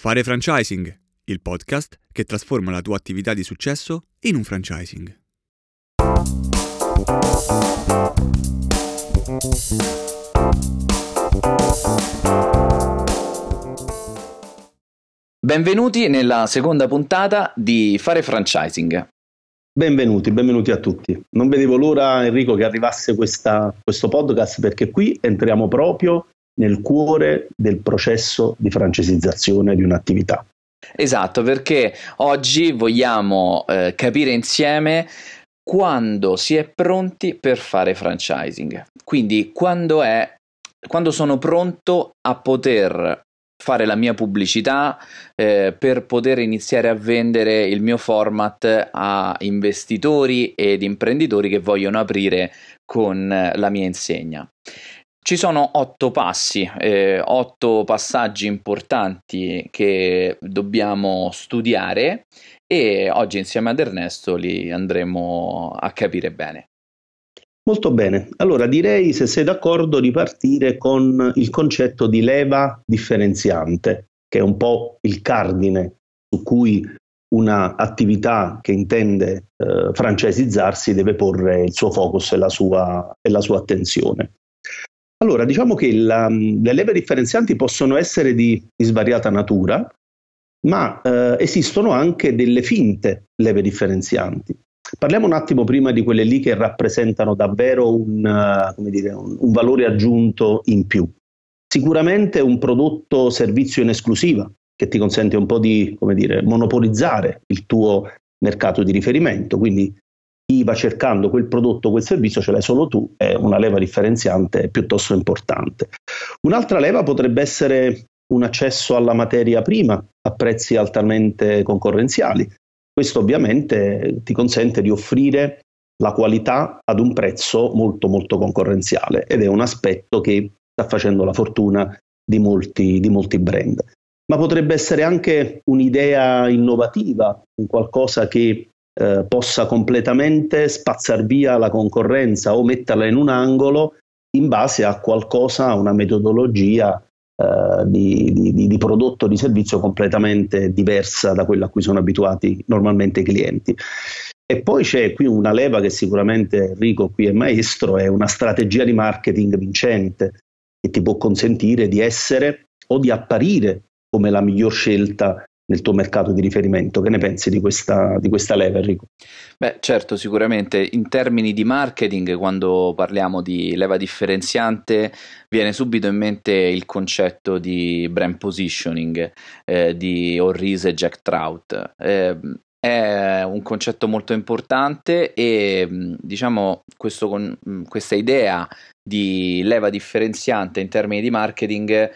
Fare franchising, il podcast che trasforma la tua attività di successo in un franchising. Benvenuti nella seconda puntata di Fare franchising. Benvenuti, benvenuti a tutti. Non vedevo l'ora, Enrico, che arrivasse questa, questo podcast perché qui entriamo proprio nel cuore del processo di francesizzazione di un'attività. Esatto, perché oggi vogliamo eh, capire insieme quando si è pronti per fare franchising. Quindi quando, è, quando sono pronto a poter fare la mia pubblicità eh, per poter iniziare a vendere il mio format a investitori ed imprenditori che vogliono aprire con la mia insegna. Ci sono otto passi, eh, otto passaggi importanti che dobbiamo studiare e oggi insieme ad Ernesto li andremo a capire bene. Molto bene, allora direi se sei d'accordo di partire con il concetto di leva differenziante, che è un po' il cardine su cui un'attività che intende eh, francesizzarsi deve porre il suo focus e la sua, e la sua attenzione. Allora, diciamo che la, le leve differenzianti possono essere di, di svariata natura, ma eh, esistono anche delle finte leve differenzianti. Parliamo un attimo prima di quelle lì che rappresentano davvero un, uh, dire, un, un valore aggiunto in più. Sicuramente un prodotto servizio in esclusiva che ti consente un po' di dire, monopolizzare il tuo mercato di riferimento, quindi chi va cercando quel prodotto, quel servizio, ce l'hai solo tu, è una leva differenziante piuttosto importante. Un'altra leva potrebbe essere un accesso alla materia prima a prezzi altamente concorrenziali. Questo ovviamente ti consente di offrire la qualità ad un prezzo molto molto concorrenziale ed è un aspetto che sta facendo la fortuna di molti, di molti brand. Ma potrebbe essere anche un'idea innovativa, un qualcosa che eh, possa completamente spazzar via la concorrenza o metterla in un angolo in base a qualcosa, a una metodologia eh, di, di, di, prodotto di servizio completamente diversa da quella a cui sono abituati normalmente i clienti. E poi c'è qui una leva che sicuramente Enrico qui è maestro, è una strategia di marketing vincente che ti può consentire di essere o di apparire come la miglior scelta nel tuo mercato di riferimento. Che ne pensi di questa, di questa leva, Enrico? Beh, certo, sicuramente in termini di marketing, quando parliamo di leva differenziante, viene subito in mente il concetto di brand positioning eh, di Orris e Jack Trout. Eh, è un concetto molto importante e diciamo questo, questa idea di leva differenziante in termini di marketing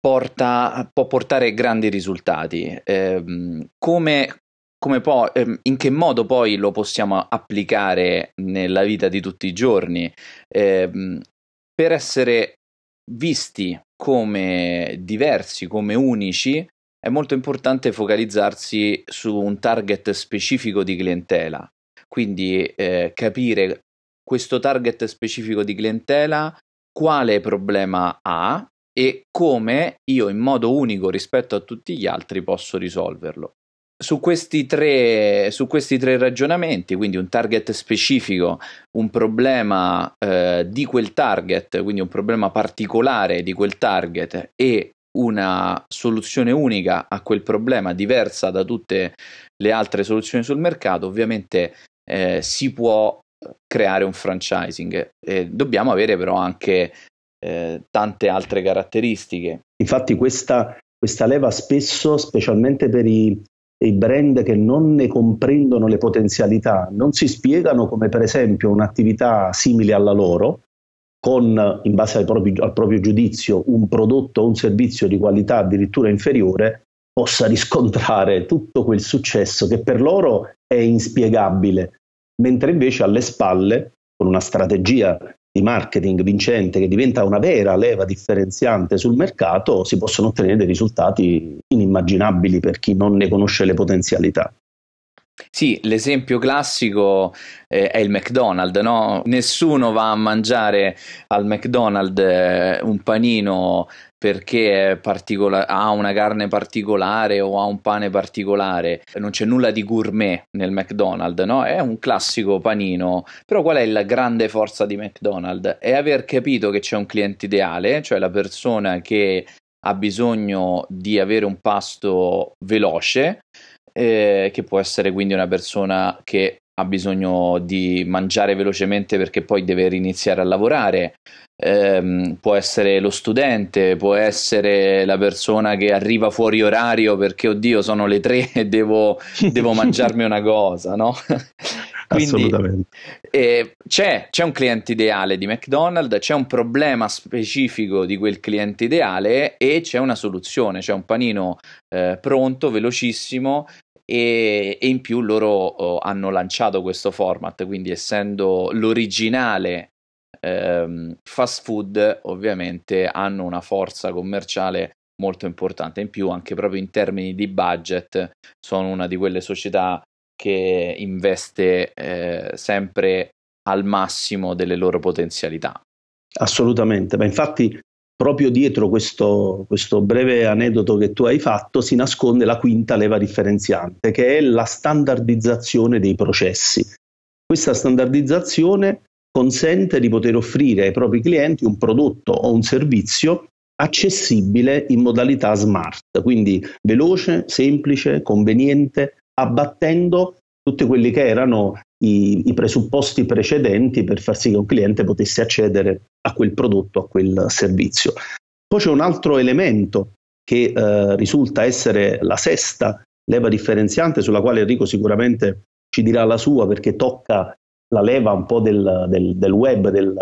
porta, può portare grandi risultati. Eh, come, come poi, eh, in che modo poi lo possiamo applicare nella vita di tutti i giorni? Eh, per essere visti come diversi, come unici, è molto importante focalizzarsi su un target specifico di clientela. Quindi eh, capire questo target specifico di clientela quale problema ha e come io in modo unico rispetto a tutti gli altri posso risolverlo. Su questi, tre, su questi tre ragionamenti, quindi un target specifico, un problema eh, di quel target, quindi un problema particolare di quel target e una soluzione unica a quel problema diversa da tutte le altre soluzioni sul mercato, ovviamente eh, si può creare un franchising. Eh, dobbiamo avere però anche eh, tante altre caratteristiche. Infatti questa, questa leva spesso, specialmente per i, i, brand che non ne comprendono le potenzialità, non si spiegano come per esempio un'attività simile alla loro, con in base al proprio, al proprio giudizio un prodotto o un servizio di qualità addirittura inferiore, possa riscontrare tutto quel successo che per loro è inspiegabile, mentre invece alle spalle, con una strategia di marketing vincente che diventa una vera leva differenziante sul mercato, si possono ottenere dei risultati inimmaginabili per chi non ne conosce le potenzialità. Sì, l'esempio classico eh, è il McDonald's, no? Nessuno va a mangiare al McDonald's eh, un panino perché particola- ha una carne particolare o ha un pane particolare, non c'è nulla di gourmet nel McDonald's, no? È un classico panino, però qual è la grande forza di McDonald's? È aver capito che c'è un cliente ideale, cioè la persona che ha bisogno di avere un pasto veloce, eh, che può essere quindi una persona che ha bisogno di mangiare velocemente perché poi deve riniziare a lavorare, eh, può essere lo studente, può essere la persona che arriva fuori orario perché oddio sono le tre e devo, devo mangiarmi una cosa, no? Quindi, Assolutamente. Eh, c'è, c'è, un cliente ideale di McDonald's, c'è un problema specifico di quel cliente ideale e c'è una soluzione, c'è un panino eh, pronto, velocissimo e, e, in più loro oh, hanno lanciato questo format, quindi essendo l'originale ehm, fast food ovviamente hanno una forza commerciale molto importante, in più anche proprio in termini di budget sono una di quelle società che investe eh, sempre al massimo delle loro potenzialità. Assolutamente, ma infatti proprio dietro questo, questo, breve aneddoto che tu hai fatto si nasconde la quinta leva differenziante, che è la standardizzazione dei processi. Questa standardizzazione consente di poter offrire ai propri clienti un prodotto o un servizio accessibile in modalità smart, quindi veloce, semplice, conveniente, abbattendo tutti quelli che erano i, i, presupposti precedenti per far sì che un cliente potesse accedere a quel prodotto, a quel servizio. Poi c'è un altro elemento che eh, risulta essere la sesta leva differenziante sulla quale Enrico sicuramente ci dirà la sua perché tocca la leva un po' del, del, del web, del,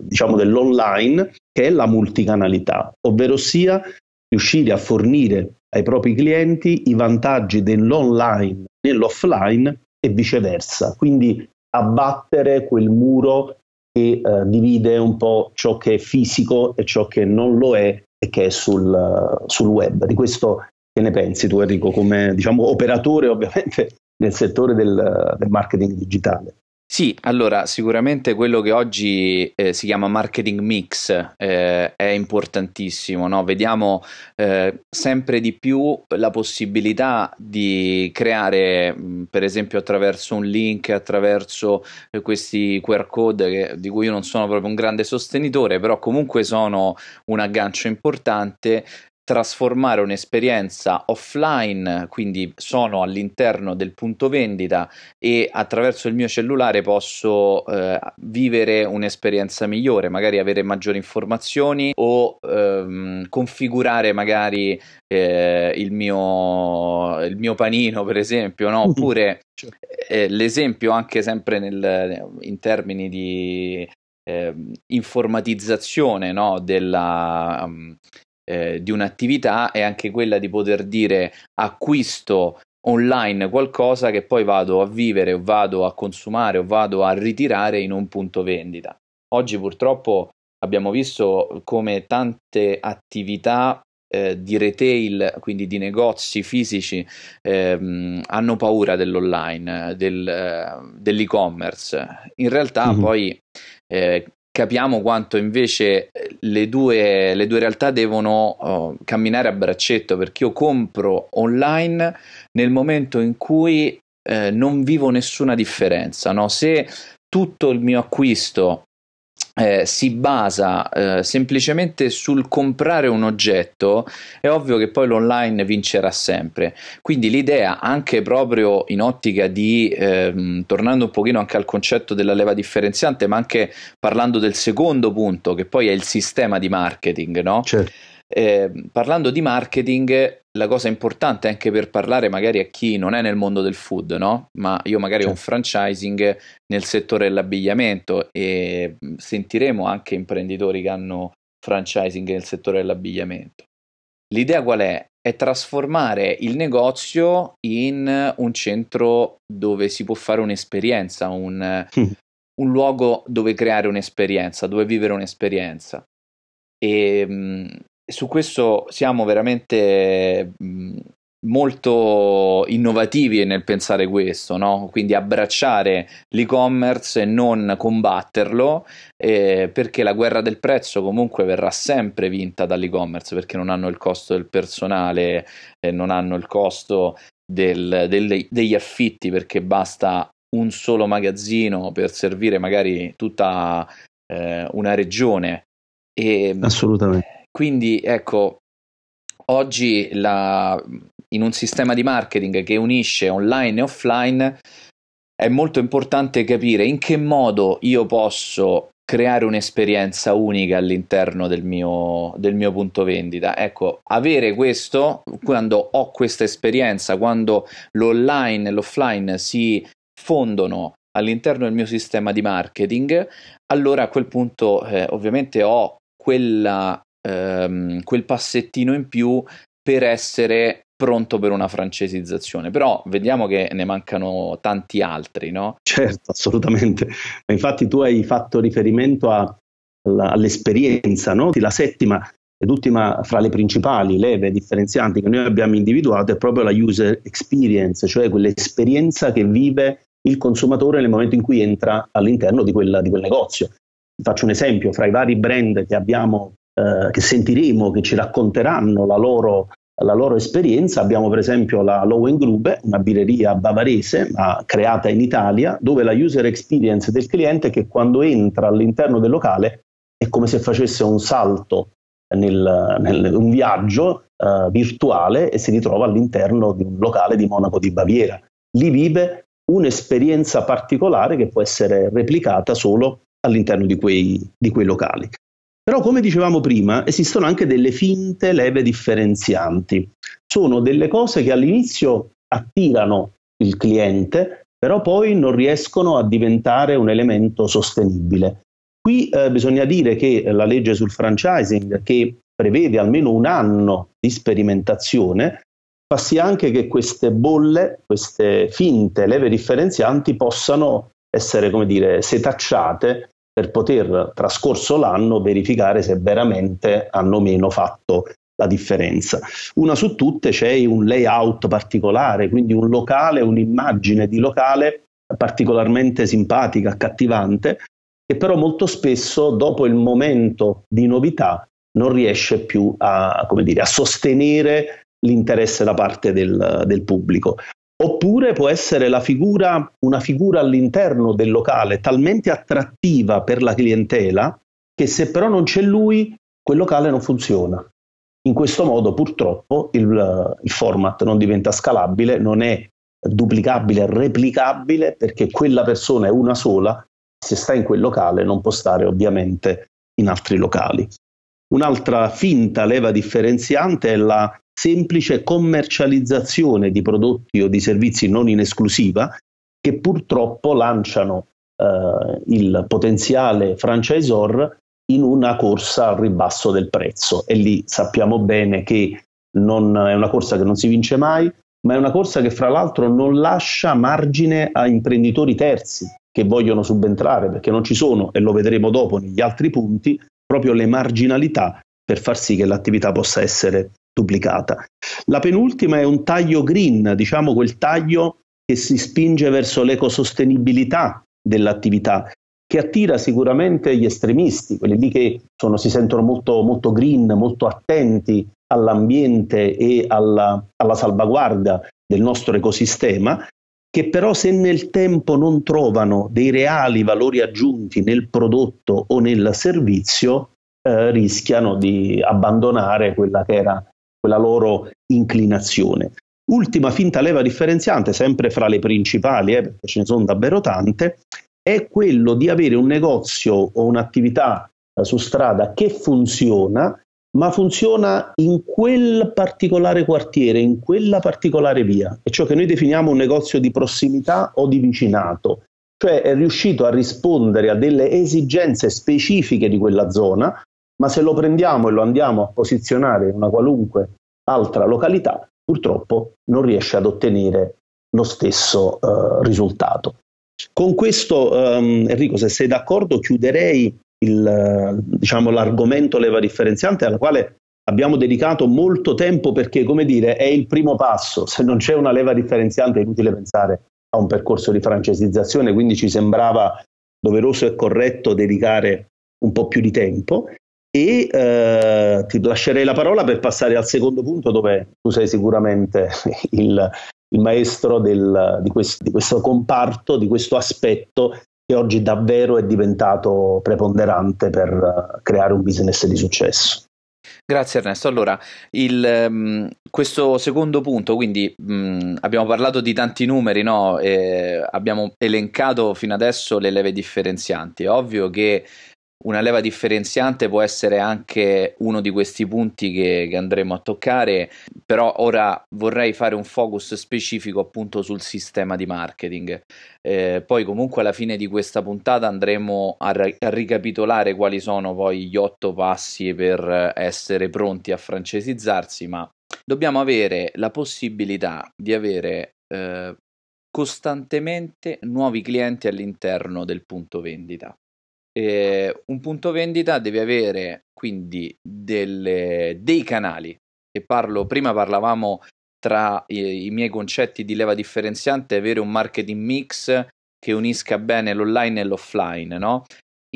diciamo dell'online, che è la multicanalità, ovvero sia riuscire a fornire ai propri clienti i vantaggi dell'online nell'offline e viceversa. Quindi abbattere quel muro che eh, divide un po' ciò che è fisico e ciò che non lo è e che è sul, sul web. Di questo che ne pensi tu Enrico come diciamo, operatore ovviamente nel settore del, del marketing digitale? Sì, allora sicuramente quello che oggi eh, si chiama marketing mix eh, è importantissimo, no? vediamo eh, sempre di più la possibilità di creare, mh, per esempio attraverso un link, attraverso eh, questi QR code che, di cui io non sono proprio un grande sostenitore, però comunque sono un aggancio importante, trasformare un'esperienza offline, quindi sono all'interno del punto vendita e attraverso il mio cellulare posso eh, vivere un'esperienza migliore, magari avere maggiori informazioni o ehm, configurare magari eh, il, mio, il mio panino, per esempio, no? oppure certo. eh, l'esempio anche sempre nel, in termini di eh, informatizzazione no? della, um, eh, di un'attività è anche quella di poter dire acquisto online qualcosa che poi vado a vivere o vado a consumare o vado a ritirare in un punto vendita. Oggi purtroppo abbiamo visto come tante attività eh, di retail, quindi di negozi fisici, ehm, hanno paura dell'online, del, eh, dell'e-commerce. In realtà mm-hmm. poi eh, capiamo quanto invece eh, le due, le due realtà devono oh, camminare a braccetto perché io compro online nel momento in cui eh, non vivo nessuna differenza. No? Se tutto il mio acquisto eh, si basa eh, semplicemente sul comprare un oggetto, è ovvio che poi l'online vincerà sempre. Quindi l'idea, anche proprio in ottica di, ehm, tornando un pochino anche al concetto della leva differenziante, ma anche parlando del secondo punto, che poi è il sistema di marketing, no? Certo. Eh, parlando di marketing, la cosa importante anche per parlare magari a chi non è nel mondo del food, no? Ma io magari certo. ho un certo. franchising nel settore dell'abbigliamento e sentiremo anche imprenditori che hanno franchising nel settore dell'abbigliamento. L'idea qual è? È trasformare il negozio in un centro dove si può fare un'esperienza, un, mm. un luogo dove creare un'esperienza, dove vivere un'esperienza. E su questo siamo veramente molto innovativi nel pensare questo, no? quindi abbracciare l'e-commerce e non combatterlo, eh, perché la guerra del prezzo comunque verrà sempre vinta dall'e-commerce, perché non hanno il costo del personale, eh, non hanno il costo del, del, degli affitti, perché basta un solo magazzino per servire magari tutta eh, una regione. E, Assolutamente. Quindi ecco, oggi la, in un sistema di marketing che unisce online e offline è molto importante capire in che modo io posso creare un'esperienza unica all'interno del mio, del mio punto vendita. Ecco, avere questo, quando ho questa esperienza, quando l'online e l'offline si fondono all'interno del mio sistema di marketing, allora a quel punto eh, ovviamente ho quella, ehm, quel passettino in più per essere pronto per una francesizzazione, però vediamo che ne mancano tanti altri, no? Certo, assolutamente. Infatti tu hai fatto riferimento a, alla, all'esperienza, no? La settima ed ultima fra le principali leve differenzianti che noi abbiamo individuato è proprio la user experience, cioè quell'esperienza che vive il consumatore nel momento in cui entra all'interno di, quella, di quel negozio. Faccio un esempio, fra i vari brand che abbiamo, eh, che sentiremo, che ci racconteranno la loro, la loro esperienza, abbiamo per esempio la Lowengrube, una birreria bavarese ma creata in Italia, dove la user experience del cliente è che quando entra all'interno del locale è come se facesse un salto nel, nel, un viaggio uh, virtuale e si ritrova all'interno di un locale di Monaco di Baviera. Lì vive un'esperienza particolare che può essere replicata solo all'interno di quei, di quei locali. Però, come dicevamo prima, esistono anche delle finte leve differenzianti. Sono delle cose che all'inizio attirano il cliente, però poi non riescono a diventare un elemento sostenibile. Qui eh, bisogna dire che la legge sul franchising, che prevede almeno un anno di sperimentazione, fa sì anche che queste bolle, queste finte leve differenzianti possano essere, come dire, setacciate per poter, trascorso l'anno, verificare se veramente hanno meno fatto la differenza. Una su tutte c'è un layout particolare, quindi un locale, un'immagine di locale particolarmente simpatica, accattivante, che però molto spesso dopo il momento di novità non riesce più a, dire, a sostenere l'interesse da parte del, del pubblico. Oppure può essere figura, una figura all'interno del locale talmente attrattiva per la clientela che se però non c'è lui, quel locale non funziona. In questo modo purtroppo il, il format non diventa scalabile, non è duplicabile, replicabile perché quella persona è una sola, se sta in quel locale non può stare ovviamente in altri locali. Un'altra finta leva differenziante è la semplice commercializzazione di prodotti o di servizi non in esclusiva che purtroppo lanciano eh, il potenziale franchisor in una corsa al ribasso del prezzo. E lì sappiamo bene che non è una corsa che non si vince mai, ma è una corsa che fra l'altro non lascia margine a imprenditori terzi che vogliono subentrare perché non ci sono, e lo vedremo dopo negli altri punti, proprio le marginalità per far sì che l'attività possa essere duplicata. La penultima è un taglio green, diciamo quel taglio che si spinge verso l'ecosostenibilità dell'attività, che attira sicuramente gli estremisti, quelli lì che sono, si sentono molto, molto green, molto attenti all'ambiente e alla, alla salvaguardia del nostro ecosistema, che però se nel tempo non trovano dei reali valori aggiunti nel prodotto o nel servizio, eh, rischiano di abbandonare quella che era quella loro inclinazione. Ultima finta leva differenziante, sempre fra le principali, eh, perché ce ne sono davvero tante, è quello di avere un negozio o un'attività eh, su strada che funziona, ma funziona in quel particolare quartiere, in quella particolare via, e ciò che noi definiamo un negozio di prossimità o di vicinato, cioè è riuscito a rispondere a delle esigenze specifiche di quella zona, ma se lo prendiamo e lo andiamo a posizionare in una qualunque altra località, purtroppo non riesce ad ottenere lo stesso uh, risultato. Con questo, um, Enrico, se sei d'accordo, chiuderei il, diciamo, l'argomento leva differenziante alla quale abbiamo dedicato molto tempo perché, come dire, è il primo passo. Se non c'è una leva differenziante è inutile pensare a un percorso di francesizzazione, quindi ci sembrava doveroso e corretto dedicare un po' più di tempo. E eh, ti lascerei la parola per passare al secondo punto dove tu sei sicuramente il, il maestro del, di, questo, di questo comparto, di questo aspetto che oggi davvero è diventato preponderante per uh, creare un business di successo. Grazie Ernesto. Allora, il, um, questo secondo punto, quindi um, abbiamo parlato di tanti numeri, no? abbiamo elencato fino adesso le leve differenzianti. È ovvio che una leva differenziante può essere anche uno di questi punti che, che, andremo a toccare, però ora vorrei fare un focus specifico appunto sul sistema di marketing. Eh, poi comunque alla fine di questa puntata andremo a, a, ricapitolare quali sono poi gli otto passi per essere pronti a francesizzarsi, ma dobbiamo avere la possibilità di avere eh, costantemente nuovi clienti all'interno del punto vendita. Eh, un punto vendita deve avere quindi delle, dei canali e parlo, prima parlavamo tra i, i, miei concetti di leva differenziante avere un marketing mix che unisca bene l'online e l'offline, no?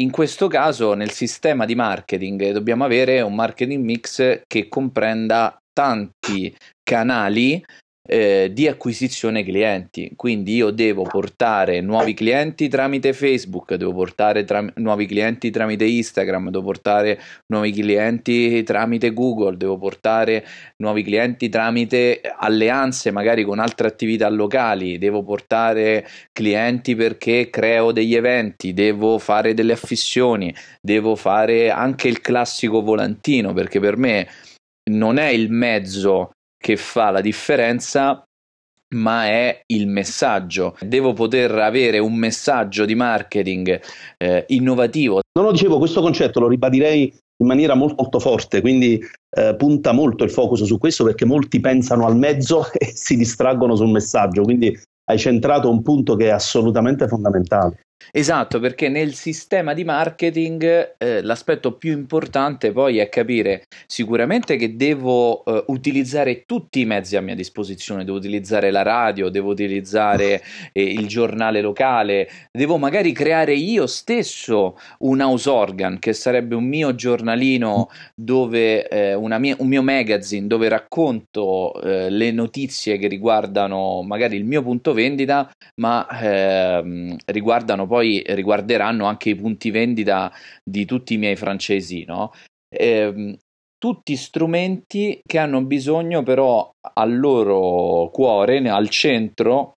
In questo caso nel sistema di marketing dobbiamo avere un marketing mix che comprenda tanti canali eh, di acquisizione clienti. Quindi io devo portare nuovi clienti tramite Facebook, devo portare tra- nuovi clienti tramite Instagram, devo portare nuovi clienti tramite Google, devo portare nuovi clienti tramite alleanze magari con altre attività locali, devo portare clienti perché creo degli eventi, devo fare delle affissioni, devo fare anche il classico volantino perché per me non è il mezzo che fa la differenza ma è il messaggio. Devo poter avere un messaggio di marketing eh, innovativo. No, no, dicevo, questo concetto lo ribadirei in maniera molto, molto forte, quindi eh, punta molto il focus su questo perché molti pensano al mezzo e si distraggono sul messaggio, quindi hai centrato un punto che è assolutamente fondamentale. Esatto, perché nel sistema di marketing eh, l'aspetto più importante poi è capire sicuramente che devo eh, utilizzare tutti i mezzi a mia disposizione, devo utilizzare la radio, devo utilizzare eh, il giornale locale, devo magari creare io stesso un house organ che sarebbe un mio giornalino dove eh, mia, un mio magazine dove racconto eh, le notizie che riguardano magari il mio punto vendita, ma ehm, riguardano poi riguarderanno anche i punti vendita di tutti i miei francesi, no? Eh, tutti strumenti che hanno bisogno però al loro cuore, al centro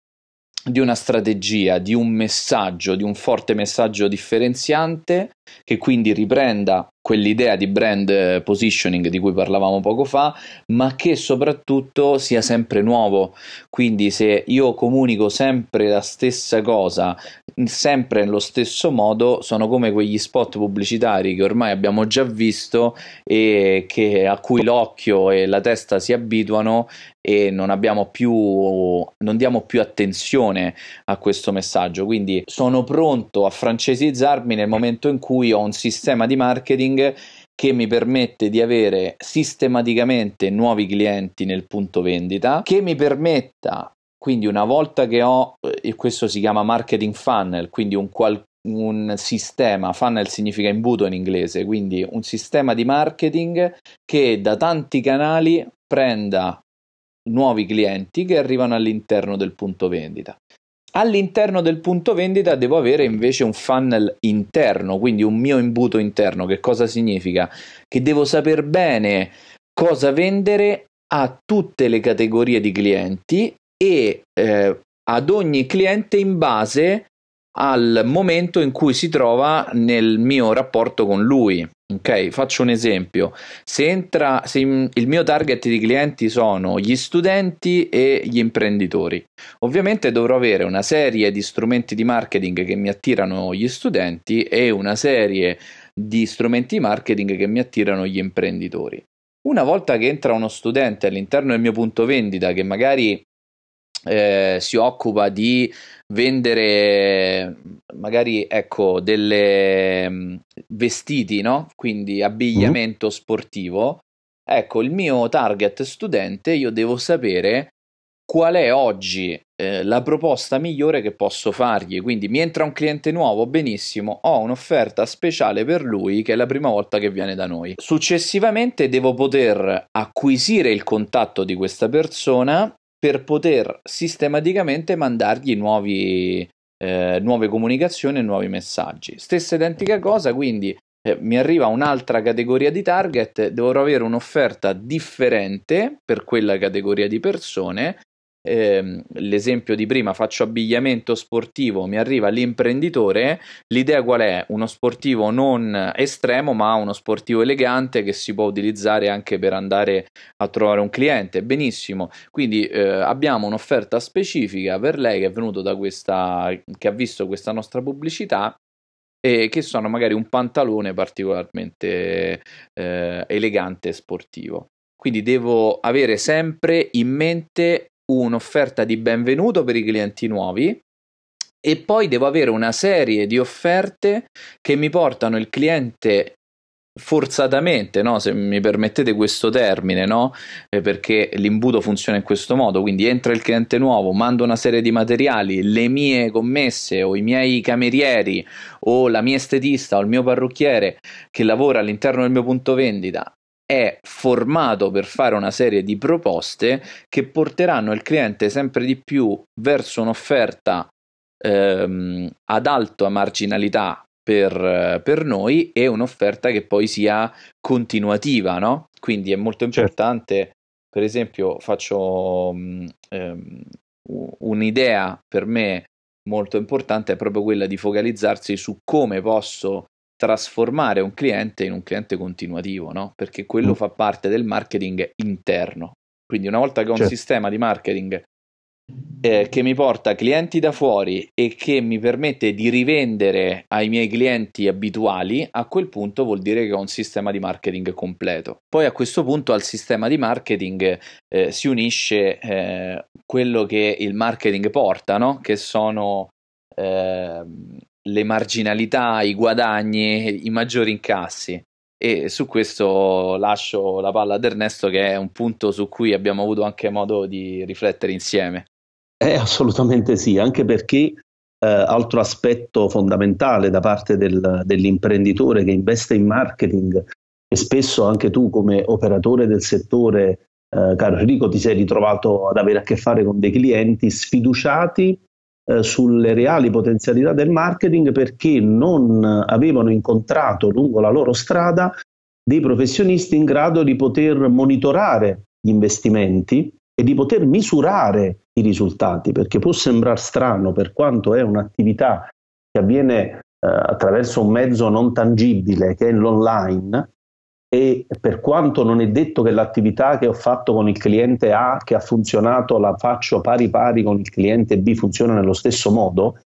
di una strategia, di un messaggio, di un forte messaggio differenziante che quindi riprenda quell'idea di brand positioning di cui parlavamo poco fa, ma che soprattutto sia sempre nuovo. Quindi se io comunico sempre la stessa cosa, sempre nello stesso modo, sono come quegli spot pubblicitari che ormai abbiamo già visto e che, a cui l'occhio e la testa si abituano e non abbiamo più non diamo più attenzione a questo messaggio. Quindi sono pronto a francesizzarmi nel momento in cui ho un sistema di marketing che mi permette di avere sistematicamente nuovi clienti nel punto vendita, che mi permetta quindi una volta che ho, e questo si chiama marketing funnel, quindi un, qual, un sistema, funnel significa imbuto in inglese, quindi un sistema di marketing che da tanti canali prenda nuovi clienti che arrivano all'interno del punto vendita. All'interno del punto vendita devo avere invece un funnel interno, quindi un mio imbuto interno. Che cosa significa? Che devo sapere bene cosa vendere a tutte le categorie di clienti e eh, ad ogni cliente in base al momento in cui si trova nel mio rapporto con lui. Ok, faccio un esempio. Se entra, se il mio target di clienti sono gli studenti e gli imprenditori, ovviamente dovrò avere una serie di strumenti di marketing che mi attirano gli studenti e una serie di strumenti di marketing che mi attirano gli imprenditori. Una volta che entra uno studente all'interno del mio punto vendita che magari eh, si occupa di vendere magari ecco delle mm, vestiti no quindi abbigliamento mm. sportivo ecco, il mio target studente, io devo sapere qual è oggi eh, la proposta migliore che posso fargli. Quindi mi entra un cliente nuovo, benissimo, ho un'offerta speciale per lui che è la prima volta che viene da noi. Successivamente devo poter acquisire il contatto di questa persona per poter sistematicamente mandargli nuovi, eh, nuove comunicazioni e nuovi messaggi. Stessa identica cosa, quindi eh, mi arriva un'altra categoria di target, dovrò avere un'offerta differente per quella categoria di persone eh, l'esempio di prima, faccio abbigliamento sportivo, mi arriva l'imprenditore, l'idea qual è? Uno sportivo non estremo, ma uno sportivo elegante che si può utilizzare anche per andare a trovare un cliente. Benissimo, quindi eh, abbiamo un'offerta specifica per lei che è venuto da questa, che ha visto questa nostra pubblicità e che sono magari un pantalone particolarmente eh, elegante e sportivo. Quindi devo avere sempre in mente un'offerta di benvenuto per i clienti nuovi e poi devo avere una serie di offerte che mi portano il cliente forzatamente, no? se mi permettete questo termine, no? eh, perché l'imbuto funziona in questo modo, quindi entra il cliente nuovo, mando una serie di materiali, le mie commesse o i miei camerieri o la mia estetista o il mio parrucchiere che lavora all'interno del mio punto vendita è formato per fare una serie di proposte che porteranno il cliente sempre di più verso un'offerta ehm, ad alta marginalità per, per, noi e un'offerta che poi sia continuativa, no? Quindi è molto certo. importante, certo. per esempio, faccio um, um, un'idea per me molto importante è proprio quella di focalizzarsi su come posso trasformare un cliente in un cliente continuativo, no? Perché quello mm. fa parte del marketing interno. Quindi una volta che ho certo. un sistema di marketing eh, che mi porta clienti da fuori e che mi permette di rivendere ai miei clienti abituali, a quel punto vuol dire che ho un sistema di marketing completo. Poi a questo punto al sistema di marketing eh, si unisce eh, quello che il marketing porta, no? che sono eh, le marginalità, i guadagni, i maggiori incassi. E su questo lascio la palla ad Ernesto, che è un punto su cui abbiamo avuto anche modo di riflettere insieme. Eh, assolutamente sì, anche perché eh, altro aspetto fondamentale da parte del, dell'imprenditore che investe in marketing e spesso anche tu come operatore del settore, eh, caro Enrico, ti sei ritrovato ad avere a che fare con dei clienti sfiduciati eh, sulle reali potenzialità del marketing perché non avevano incontrato lungo la loro strada dei professionisti in grado di poter monitorare gli investimenti e di poter misurare i risultati, perché può sembrare strano per quanto è un'attività che avviene eh, attraverso un mezzo non tangibile che è l'online, e per quanto non è detto che l'attività che ho fatto con il cliente A che ha funzionato la faccio pari pari con il cliente B funziona nello stesso modo,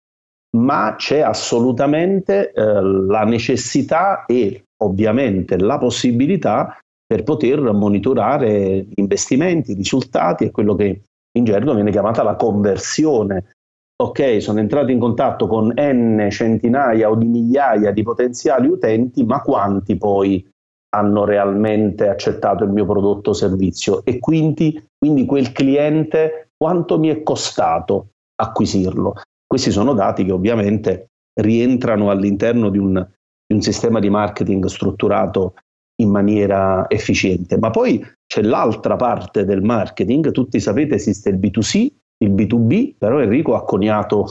ma c'è assolutamente eh, la necessità e ovviamente la possibilità per poter monitorare investimenti, risultati e quello che in gergo viene chiamata la conversione. Ok, sono entrato in contatto con n centinaia o di migliaia di potenziali utenti, ma quanti poi hanno realmente accettato il mio prodotto o servizio e quindi, quindi quel cliente quanto mi è costato acquisirlo. Questi sono dati che ovviamente rientrano all'interno di un, di un sistema di marketing strutturato in maniera efficiente. Ma poi c'è l'altra parte del marketing, tutti sapete esiste il B2C, il B2B, però Enrico ha coniato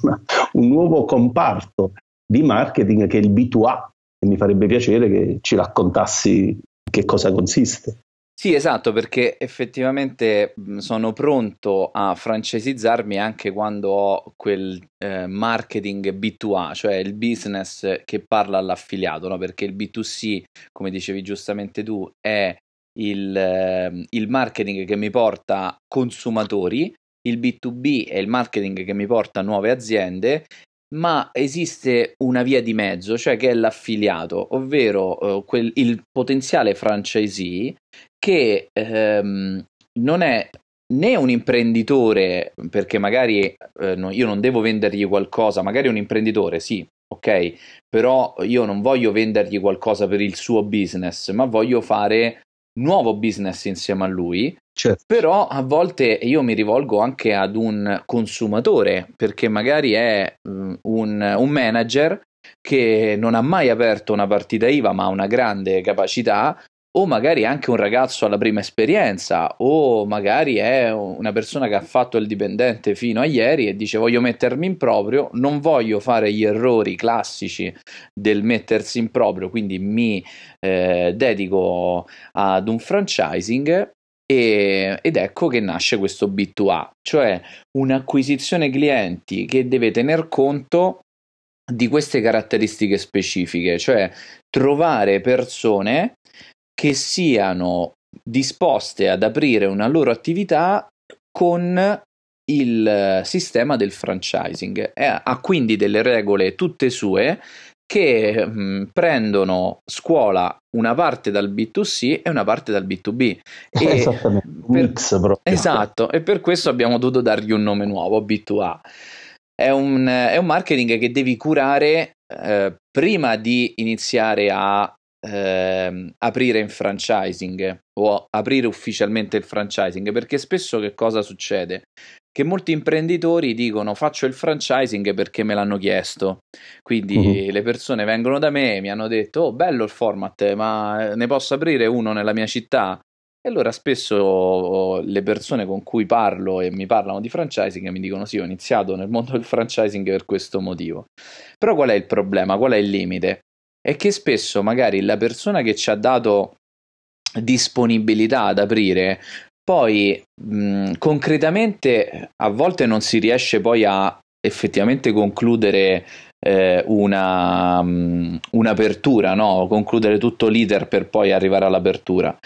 un nuovo comparto di marketing che è il B2A, e mi farebbe piacere che ci raccontassi che cosa consiste. Sì, esatto, perché effettivamente sono pronto a francesizzarmi anche quando ho quel eh, marketing B2A, cioè il business che parla all'affiliato, no? perché il B2C, come dicevi giustamente tu, è il, eh, il marketing che mi porta consumatori, il B2B è il marketing che mi porta nuove aziende ma esiste una via di mezzo, cioè che è l'affiliato, ovvero uh, quel, il potenziale franchisee che ehm, non è né un imprenditore, perché magari eh, no, io non devo vendergli qualcosa, magari un imprenditore sì, ok, però io non voglio vendergli qualcosa per il suo business, ma voglio fare nuovo business insieme a lui. Certo. Però a volte io mi rivolgo anche ad un consumatore perché magari è um, un, un manager che non ha mai aperto una partita IVA ma ha una grande capacità o magari anche un ragazzo alla prima esperienza, o magari è una persona che ha fatto il dipendente fino a ieri e dice voglio mettermi in proprio, non voglio fare gli errori classici del mettersi in proprio, quindi mi eh, dedico ad un franchising e, ed ecco che nasce questo B2A, cioè un'acquisizione clienti che deve tener conto di queste caratteristiche specifiche, cioè trovare persone che siano disposte ad aprire una loro attività con il sistema del franchising e ha quindi delle regole tutte sue che mh, mm, prendono scuola una parte dal B2C e una parte dal B2B. E Esattamente, per, mix proprio. Esatto, e per questo abbiamo dovuto dargli un nome nuovo, B2A. È un, è un marketing che devi curare eh, prima di iniziare a eh, aprire in franchising o aprire ufficialmente il franchising perché spesso che cosa succede? Che molti imprenditori dicono faccio il franchising perché me l'hanno chiesto, quindi uh-huh. le persone vengono da me e mi hanno detto oh bello il format ma ne posso aprire uno nella mia città? E allora spesso le persone con cui parlo e mi parlano di franchising mi dicono sì, ho iniziato nel mondo del franchising per questo motivo. Però qual è il problema? Qual è il limite? È che spesso magari la persona che ci ha dato disponibilità ad aprire poi mh, concretamente a volte non si riesce poi a effettivamente concludere eh, una, um, un'apertura, no? concludere tutto l'iter per poi arrivare all'apertura.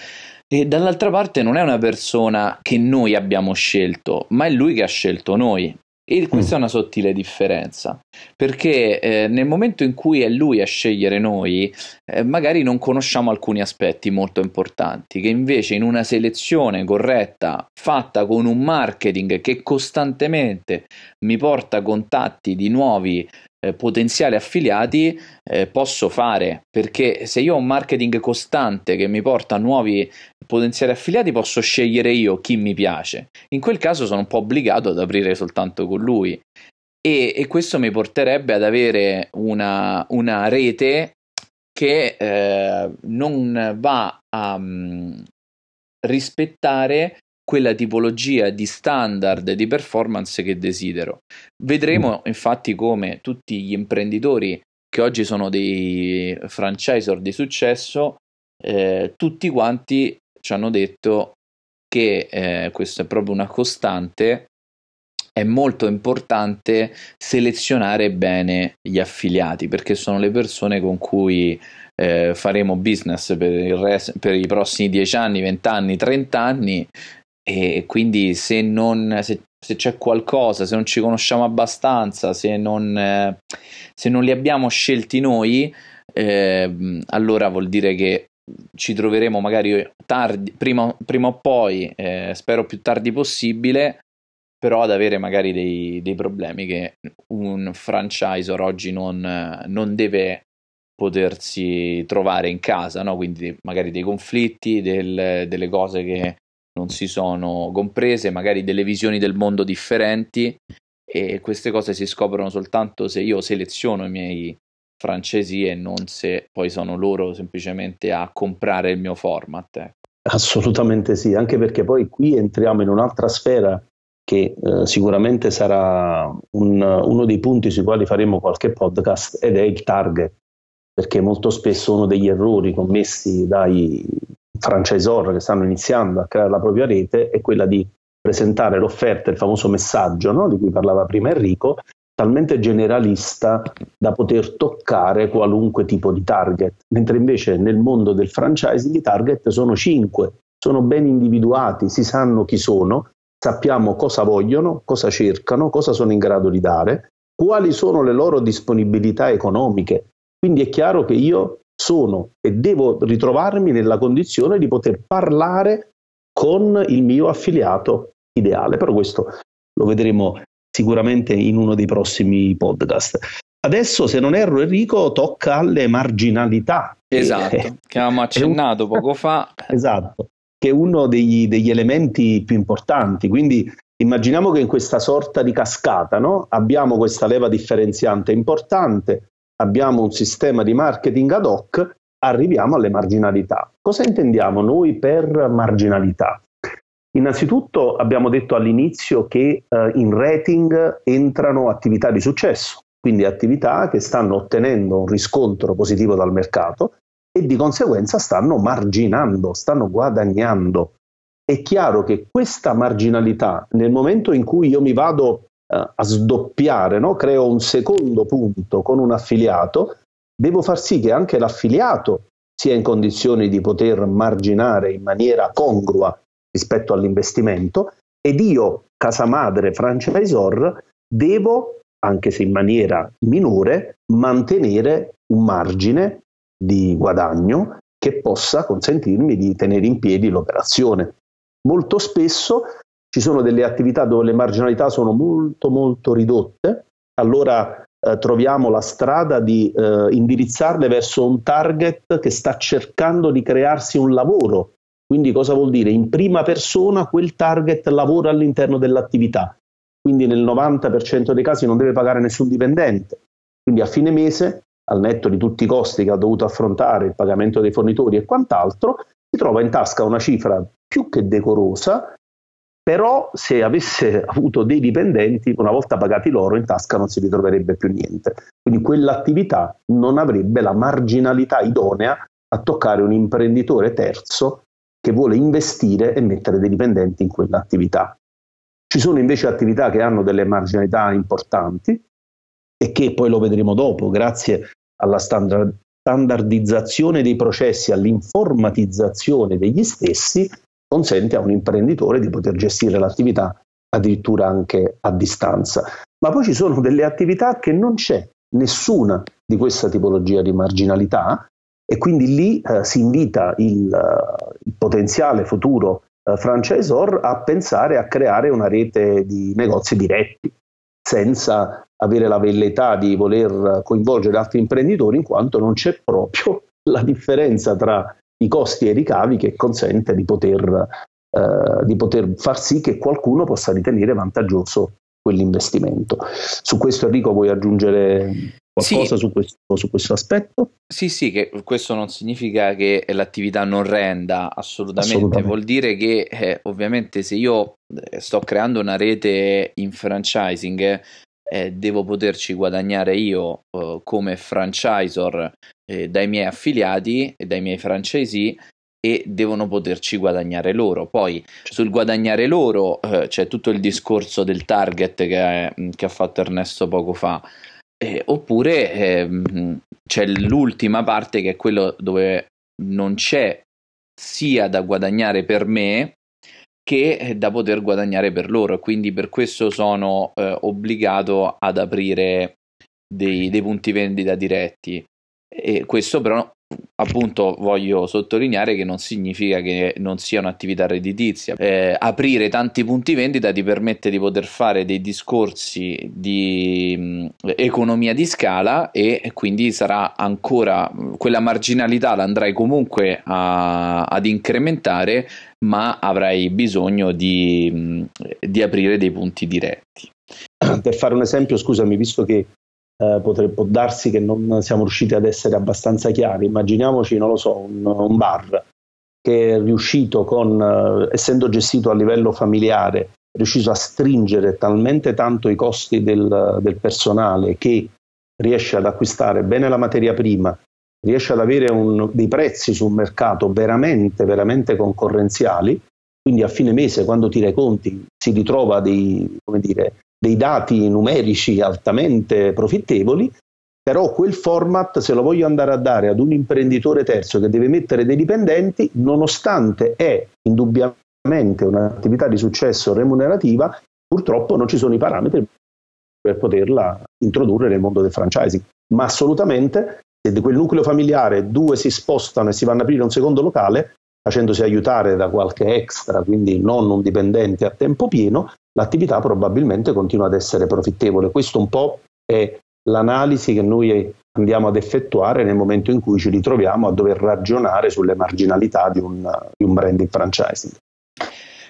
E dall'altra parte non è una persona che noi abbiamo scelto, ma è lui che ha scelto noi. E questa mm. è una sottile differenza, perché eh, nel momento in cui è lui a scegliere noi, eh, magari non conosciamo alcuni aspetti molto importanti, che invece in una selezione corretta, fatta con un marketing che costantemente mi porta contatti di nuovi eh, potenziali affiliati eh, posso fare perché se io ho un marketing costante che mi porta a nuovi potenziali affiliati posso scegliere io chi mi piace in quel caso sono un po' obbligato ad aprire soltanto con lui e, e questo mi porterebbe ad avere una, una rete che eh, non va a um, rispettare quella tipologia di standard di performance che desidero. Vedremo mm. infatti come tutti gli imprenditori che oggi sono dei franchisor di successo, eh, tutti quanti ci hanno detto che eh, questo è proprio una costante, è molto importante selezionare bene gli affiliati perché sono le persone con cui eh, faremo business per, res- per, i prossimi 10 anni, 20 anni, 30 anni e quindi se non se, se, c'è qualcosa, se non ci conosciamo abbastanza, se non, eh, se non li abbiamo scelti noi, eh, allora vuol dire che ci troveremo magari tardi, prima, prima o poi, eh, spero più tardi possibile, però ad avere magari dei, dei problemi che un franchisor oggi non, non, deve potersi trovare in casa, no? quindi magari dei conflitti, del, delle cose che non si sono comprese, magari delle visioni del mondo differenti e queste cose si scoprono soltanto se io seleziono i miei francesi e non se poi sono loro semplicemente a comprare il mio format. Ecco. Assolutamente sì, anche perché poi qui entriamo in un'altra sfera che eh, sicuramente sarà un, uno dei punti sui quali faremo qualche podcast ed è il target, perché molto spesso uno degli errori commessi dai franchisor che stanno iniziando a creare la propria rete è quella di presentare l'offerta, il famoso messaggio no? di cui parlava prima Enrico, talmente generalista da poter toccare qualunque tipo di target, mentre invece nel mondo del franchising i target sono cinque, sono ben individuati, si sanno chi sono, sappiamo cosa vogliono, cosa cercano, cosa sono in grado di dare, quali sono le loro disponibilità economiche. Quindi è chiaro che io sono e devo ritrovarmi nella condizione di poter parlare con il mio affiliato ideale, però questo lo vedremo sicuramente in uno dei prossimi podcast. Adesso, se non erro, Enrico, tocca alle marginalità. Esatto, che, che avevamo accennato un... poco fa. Esatto, che è uno degli, degli, elementi più importanti. Quindi immaginiamo che in questa sorta di cascata no? abbiamo questa leva differenziante importante, abbiamo un sistema di marketing ad hoc, arriviamo alle marginalità. Cosa intendiamo noi per marginalità? Innanzitutto abbiamo detto all'inizio che eh, in rating entrano attività di successo, quindi attività che stanno ottenendo un riscontro positivo dal mercato e di conseguenza stanno marginando, stanno guadagnando. È chiaro che questa marginalità, nel momento in cui io mi vado eh, a sdoppiare, no? creo un secondo punto con un affiliato, devo far sì che anche l'affiliato sia in condizioni di poter marginare in maniera congrua rispetto all'investimento ed io, casa madre franchisor, devo, anche se in maniera minore, mantenere un margine di guadagno che possa consentirmi di tenere in piedi l'operazione. Molto spesso ci sono delle attività dove le marginalità sono molto molto ridotte, allora eh, troviamo la strada di eh, indirizzarle verso un target che sta cercando di crearsi un lavoro quindi cosa vuol dire? In prima persona quel target lavora all'interno dell'attività, quindi nel 90% dei casi non deve pagare nessun dipendente. Quindi a fine mese, al netto di tutti i costi che ha dovuto affrontare, il pagamento dei fornitori e quant'altro, si trova in tasca una cifra più che decorosa, però se avesse avuto dei dipendenti, una volta pagati loro, in tasca non si ritroverebbe più niente. Quindi quell'attività non avrebbe la marginalità idonea a toccare un imprenditore terzo che vuole investire e mettere dei dipendenti in quell'attività. Ci sono invece attività che hanno delle marginalità importanti e che poi lo vedremo dopo, grazie alla standard, standardizzazione dei processi, all'informatizzazione degli stessi, consente a un imprenditore di poter gestire l'attività addirittura anche a distanza. Ma poi ci sono delle attività che non c'è nessuna di questa tipologia di marginalità e quindi lì eh, si invita il, uh, il potenziale futuro uh, franchisor a pensare a creare una rete di negozi diretti senza avere la velleità di voler coinvolgere altri imprenditori in quanto non c'è proprio la differenza tra i costi e i ricavi che consente di poter, uh, di poter far sì che qualcuno possa ritenere vantaggioso quell'investimento. Su questo Enrico vuoi aggiungere qualcosa sì. su, questo, su, questo, aspetto? Sì, sì, che questo non significa che l'attività non renda, assolutamente. assolutamente. Vuol dire che eh, ovviamente se io eh, sto creando una rete in franchising, eh, devo poterci guadagnare io eh, come franchisor eh, dai miei affiliati e dai miei franchisee e devono poterci guadagnare loro. Poi sul guadagnare loro eh, c'è tutto il discorso del target che, è, che ha fatto Ernesto poco fa. Eh, oppure ehm, c'è l'ultima parte che è quello dove non c'è sia da guadagnare per me che da poter guadagnare per loro. Quindi per questo sono eh, obbligato ad aprire dei, dei punti vendita diretti. E questo però appunto voglio sottolineare che non significa che non sia un'attività redditizia. Eh, aprire tanti punti vendita ti permette di poter fare dei discorsi di mh, economia di scala e quindi sarà ancora quella marginalità l'andrai comunque a, ad incrementare, ma avrai bisogno di, mh, di aprire dei punti diretti. Per fare un esempio, scusami, visto che eh, potrebbe, darsi che non siamo riusciti ad essere abbastanza chiari. Immaginiamoci, non lo so, un, un bar che è riuscito con, eh, essendo gestito a livello familiare, è riuscito a stringere talmente tanto i costi del, del personale che riesce ad acquistare bene la materia prima, riesce ad avere un, dei prezzi sul mercato veramente, veramente concorrenziali, quindi a fine mese quando tira i conti si ritrova dei, dire, dei dati numerici altamente profittevoli, però quel format se lo voglio andare a dare ad un imprenditore terzo che deve mettere dei dipendenti, nonostante è indubbiamente un'attività di successo remunerativa, purtroppo non ci sono i parametri per poterla introdurre nel mondo del franchising. Ma assolutamente, se di quel nucleo familiare due si spostano e si vanno ad aprire un secondo locale, facendosi aiutare da qualche extra, quindi non un dipendente a tempo pieno, l'attività probabilmente continua ad essere profittevole. Questo un po' è l'analisi che noi andiamo ad effettuare nel momento in cui ci ritroviamo a dover ragionare sulle marginalità di un, di un branding franchising.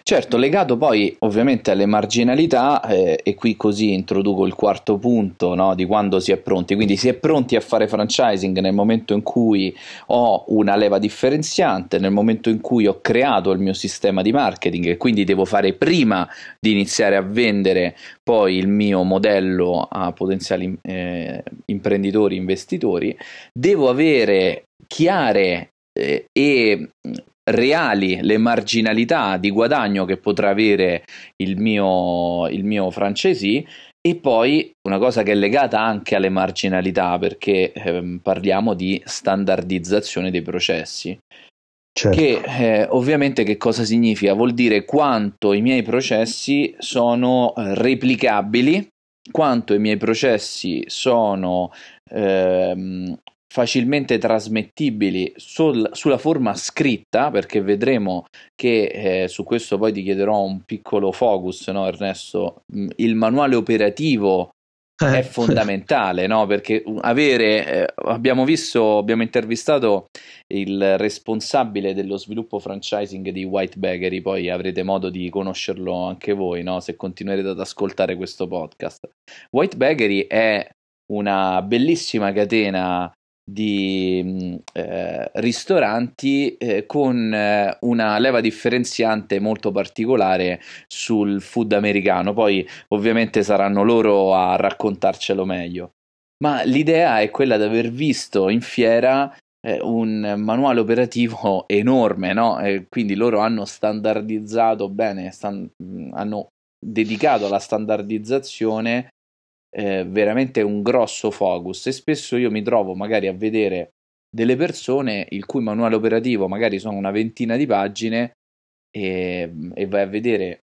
Certo, legato poi ovviamente alle marginalità, eh, e qui così introduco il quarto punto no, di quando si è pronti. Quindi si è pronti a fare franchising nel momento in cui ho una leva differenziante, nel momento in cui ho creato il mio sistema di marketing e quindi devo fare prima di iniziare a vendere poi il mio modello a potenziali eh, imprenditori, investitori, devo avere chiare eh, e reali le marginalità di guadagno che potrà avere il mio, il mio franchisee e poi una cosa che è legata anche alle marginalità perché ehm, parliamo di standardizzazione dei processi. Certo. Che eh, ovviamente che cosa significa? Vuol dire quanto i miei processi sono eh, replicabili, quanto i miei processi sono ehm, facilmente trasmettibili sul, sulla forma scritta, perché vedremo che eh, su questo poi ti chiederò un piccolo focus, no, Ernesto? Mm, il manuale operativo è eh. fondamentale, no? Perché avere, eh, abbiamo visto, abbiamo intervistato il responsabile dello sviluppo franchising di White Bakery, poi avrete modo di conoscerlo anche voi, no? Se continuerete ad ascoltare questo podcast. White Bakery è una bellissima catena di eh, ristoranti eh, con eh, una leva differenziante molto particolare sul food americano. Poi ovviamente saranno loro a raccontarcelo meglio. Ma l'idea è quella di aver visto in fiera eh, un manuale operativo enorme, no? quindi loro hanno standardizzato bene, stand- hanno dedicato alla standardizzazione eh, veramente un grosso focus. E spesso io mi trovo magari a vedere delle persone il cui manuale operativo magari sono una ventina di pagine e, e vai a vedere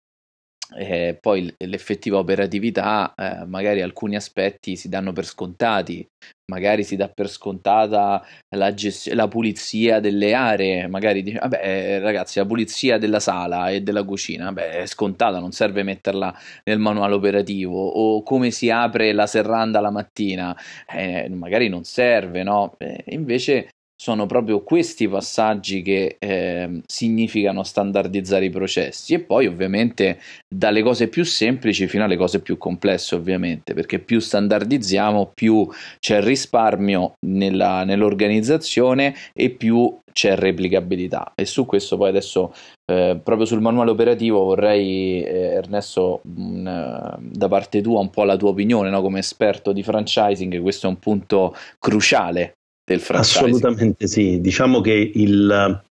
eh, poi l'effettiva operatività, eh, magari alcuni aspetti si danno per scontati, magari si dà per scontata la, gest- la pulizia delle aree, magari dice, vabbè eh, ragazzi la pulizia della sala e della cucina, vabbè è scontata, non serve metterla nel manuale operativo, o come si apre la serranda la mattina, eh, magari non serve, no? Eh, invece sono proprio questi passaggi che eh, significano standardizzare i processi e poi ovviamente dalle cose più semplici fino alle cose più complesse ovviamente perché più standardizziamo più c'è risparmio nella, nell'organizzazione e più c'è replicabilità e su questo poi adesso eh, proprio sul manuale operativo vorrei eh, Ernesto mh, mm, da parte tua un po' la tua opinione no? come esperto di franchising questo è un punto cruciale del franchising. Assolutamente sì, diciamo che il,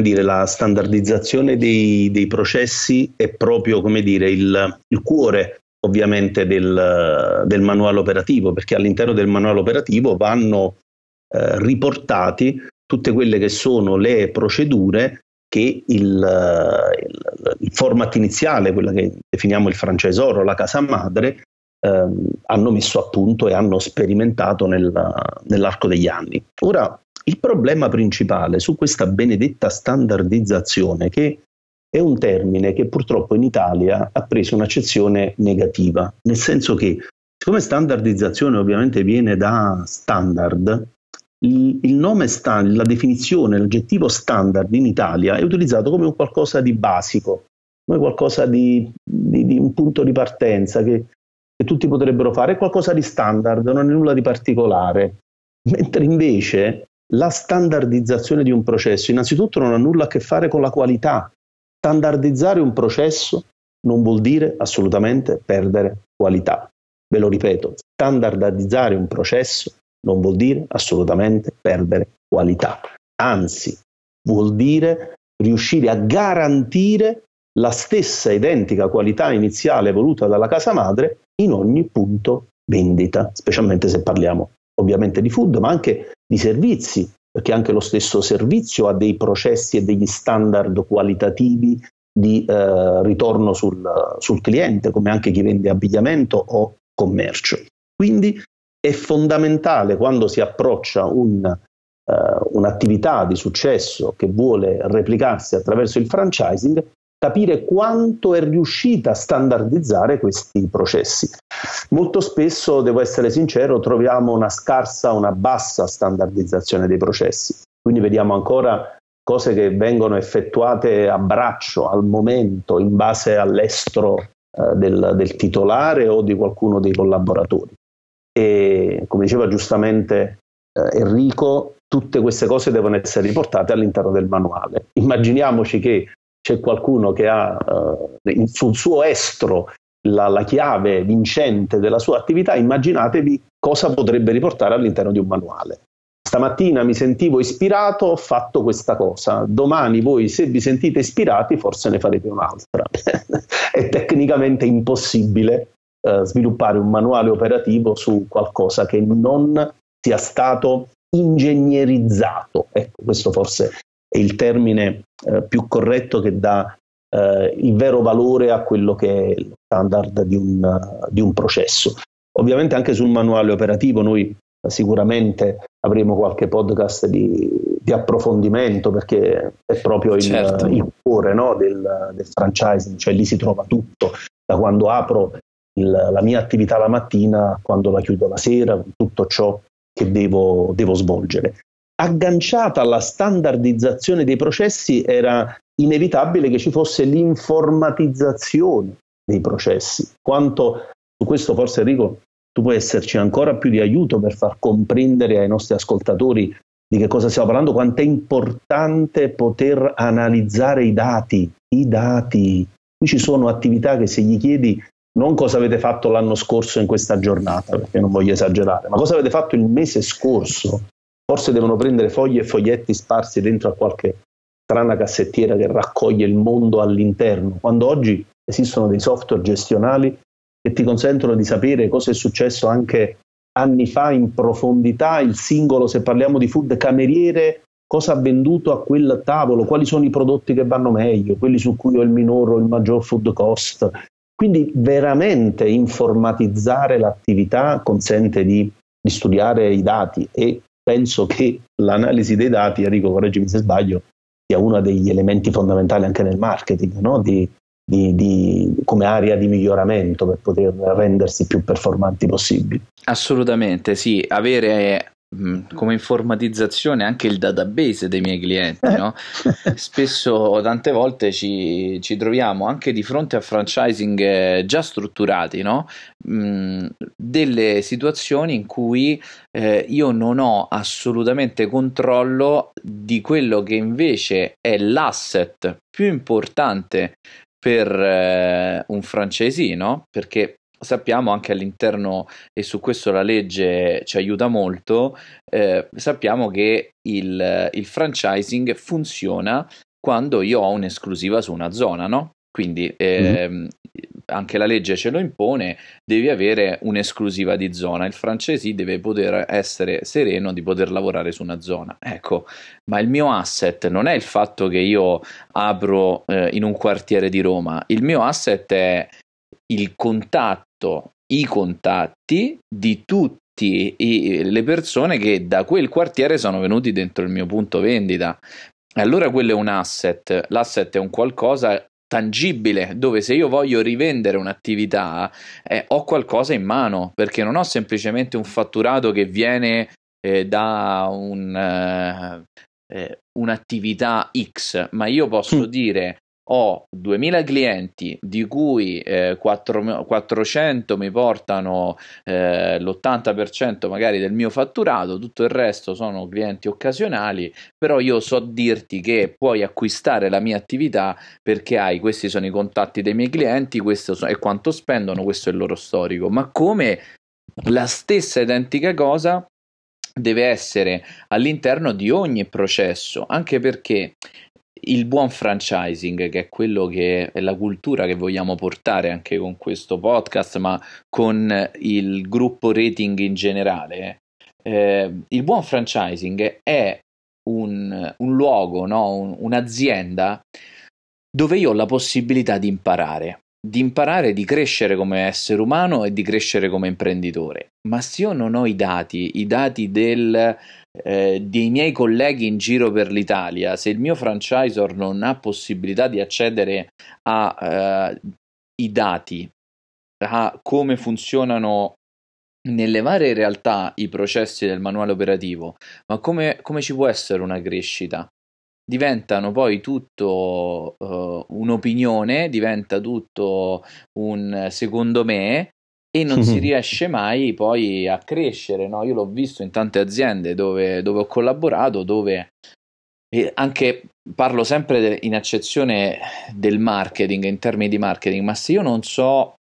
dire, la standardizzazione dei, dei, processi è proprio dire, il, il, cuore ovviamente del, del, manuale operativo, perché all'interno del manuale operativo vanno eh, riportati tutte quelle che sono le procedure che il, il, il, format iniziale, quella che definiamo il franchisoro, la casa madre, ehm, hanno messo a punto e hanno sperimentato nel, nell'arco degli anni. Ora, il problema principale su questa benedetta standardizzazione, che è un termine che purtroppo in Italia ha preso un'accezione negativa, nel senso che siccome standardizzazione ovviamente viene da standard, il, nome sta, la definizione, l'aggettivo standard in Italia è utilizzato come un qualcosa di basico, come qualcosa di, di, di un punto di partenza che che tutti potrebbero fare, è qualcosa di standard, non è nulla di particolare. Mentre invece la standardizzazione di un processo innanzitutto non ha nulla a che fare con la qualità. Standardizzare un processo non vuol dire assolutamente perdere qualità. Ve lo ripeto, standardizzare un processo non vuol dire assolutamente perdere qualità. Anzi, vuol dire riuscire a garantire la stessa identica qualità iniziale voluta dalla casa madre in ogni punto vendita, specialmente se parliamo ovviamente di food, ma anche di servizi, perché anche lo stesso servizio ha dei processi e degli standard qualitativi di eh, ritorno sul, sul cliente, come anche chi vende abbigliamento o commercio. Quindi è fondamentale quando si approccia un, uh, un'attività di successo che vuole replicarsi attraverso il franchising capire quanto è riuscita a standardizzare questi processi. Molto spesso, devo essere sincero, troviamo una scarsa, una bassa standardizzazione dei processi. Quindi vediamo ancora cose che vengono effettuate a braccio, al momento, in base all'estro eh, del, del titolare o di qualcuno dei collaboratori. E come diceva giustamente eh, Enrico, tutte queste cose devono essere riportate all'interno del manuale. Immaginiamoci che c'è qualcuno che ha eh, sul suo estro la, la, chiave vincente della sua attività, immaginatevi cosa potrebbe riportare all'interno di un manuale. Stamattina mi sentivo ispirato, ho fatto questa cosa. Domani voi, se vi sentite ispirati, forse ne farete un'altra. È tecnicamente impossibile eh, sviluppare un manuale operativo su qualcosa che non sia stato ingegnerizzato. Ecco, questo forse è il termine eh, più corretto che dà eh, il vero valore a quello che è lo standard di un, di un processo. Ovviamente anche sul manuale operativo noi sicuramente avremo qualche podcast di, di approfondimento perché è proprio il, certo. il cuore no, del, del, franchising, cioè lì si trova tutto, da quando apro il, la mia attività la mattina, quando la chiudo la sera, tutto ciò che devo, devo svolgere. Agganciata alla standardizzazione dei processi era inevitabile che ci fosse l'informatizzazione dei processi. Quanto su questo forse Enrico tu puoi esserci ancora più di aiuto per far comprendere ai nostri ascoltatori di che cosa stiamo parlando, quanto è importante poter analizzare i dati, i dati. Qui ci sono attività che se gli chiedi non cosa avete fatto l'anno scorso in questa giornata, perché non voglio esagerare, ma cosa avete fatto il mese scorso. Forse devono prendere fogli e foglietti sparsi dentro a qualche strana cassettiera che raccoglie il mondo all'interno, quando oggi esistono dei software gestionali che ti consentono di sapere cosa è successo anche anni fa in profondità, il singolo, se parliamo di food cameriere, cosa ha venduto a quel tavolo, quali sono i prodotti che vanno meglio, quelli su cui ho il minore o il maggior food cost, quindi veramente informatizzare l'attività consente di, di, studiare i dati e penso che l'analisi dei dati, Enrico correggimi se sbaglio, sia uno degli elementi fondamentali anche nel marketing, no? di, di, di, come area di miglioramento per poter rendersi più performanti possibili. Assolutamente sì, avere come informatizzazione anche il database dei miei clienti. No? Spesso, tante volte ci, ci, troviamo anche di fronte a franchising eh, già strutturati, no? mm, delle situazioni in cui eh, io non ho assolutamente controllo di quello che invece è l'asset più importante per eh, un franchisee, no? Perché sappiamo anche all'interno, e su questo la legge ci aiuta molto, eh, sappiamo che il, il, franchising funziona quando io ho un'esclusiva su una zona, no? Quindi eh, mm-hmm. anche la legge ce lo impone, devi avere un'esclusiva di zona. Il franchisee deve poter essere sereno di poter lavorare su una zona. Ecco, ma il mio asset non è il fatto che io apro eh, in un quartiere di Roma, il mio asset è il contatto, i contatti di tutte le persone che da quel quartiere sono venuti dentro il mio punto vendita. Allora quello è un asset, l'asset è un qualcosa tangibile dove se io voglio rivendere un'attività eh, ho qualcosa in mano perché non ho semplicemente un fatturato che viene eh, da un, eh, eh un'attività X ma io posso mm. dire ho 2000 clienti di cui eh, 4, 400 mi portano eh, l'80% magari del mio fatturato, tutto il resto sono clienti occasionali, però io so dirti che puoi acquistare la mia attività perché hai questi sono i contatti dei miei clienti, questo è quanto spendono, questo è il loro storico, ma come la stessa identica cosa deve essere all'interno di ogni processo, anche perché il buon franchising, che è quello che è la cultura che vogliamo portare anche con questo podcast, ma con il gruppo rating in generale, eh, il buon franchising è un, un luogo, no? un, un'azienda dove io ho la possibilità di imparare, di imparare di crescere come essere umano e di crescere come imprenditore. Ma se io non ho i dati, i dati del eh, dei miei colleghi in giro per l'Italia, se il mio franchisor non ha possibilità di accedere ai eh, dati, a come funzionano nelle varie realtà i processi del manuale operativo, ma come, come ci può essere una crescita? Diventano poi tutto uh, un'opinione, diventa tutto un secondo me e non si riesce mai poi a crescere. No? Io l'ho visto in tante aziende dove, dove ho collaborato, dove anche parlo sempre in accezione del marketing, in termini di marketing, ma se io non so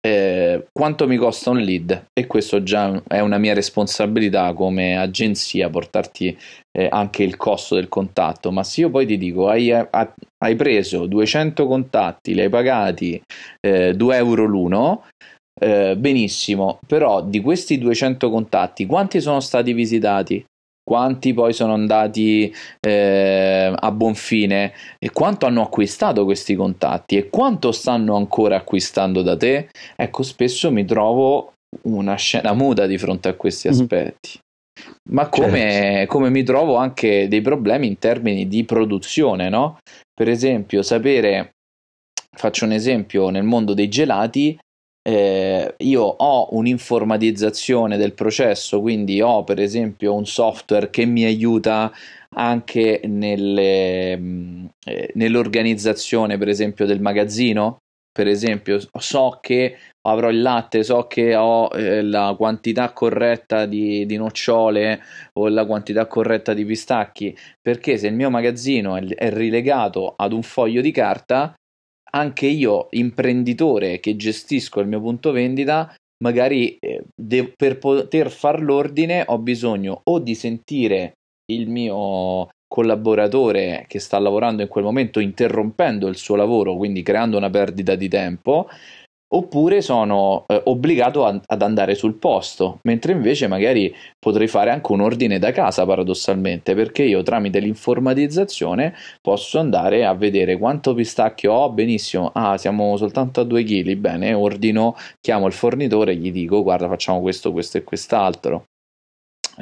eh, quanto mi costa un lead e questo già è una mia responsabilità come agenzia portarti eh, anche il costo del contatto ma se io poi ti dico hai, hai preso 200 contatti li hai pagati eh, 2 euro l'uno eh, benissimo però di questi 200 contatti quanti sono stati visitati quanti poi sono andati eh, a buon fine e quanto hanno acquistato questi contatti e quanto stanno ancora acquistando da te, ecco spesso mi trovo una scena muta di fronte a questi mhm. aspetti. Ma come, certo. come mi trovo anche dei problemi in termini di produzione, no? Per esempio, sapere, faccio un esempio nel mondo dei gelati, eh, io ho un'informatizzazione del processo, quindi ho per esempio un software che mi aiuta anche nelle, mm, eh, nell'organizzazione, per esempio, del magazzino. Per esempio, so che avrò il latte, so che ho eh, la quantità corretta di, di, nocciole o la quantità corretta di pistacchi, perché se il mio magazzino è, è rilegato ad un foglio di carta, anche io, imprenditore che gestisco il mio punto vendita, magari eh, de- per poter far l'ordine ho bisogno o di sentire il mio collaboratore che sta lavorando in quel momento interrompendo il suo lavoro, quindi creando una perdita di tempo, oppure sono eh, obbligato a, ad andare sul posto, mentre invece magari potrei fare anche un ordine da casa paradossalmente, perché io tramite l'informatizzazione posso andare a vedere quanto pistacchio ho, benissimo, ah siamo soltanto a 2 kg, bene, ordino, chiamo il fornitore e gli dico guarda facciamo questo, questo e quest'altro.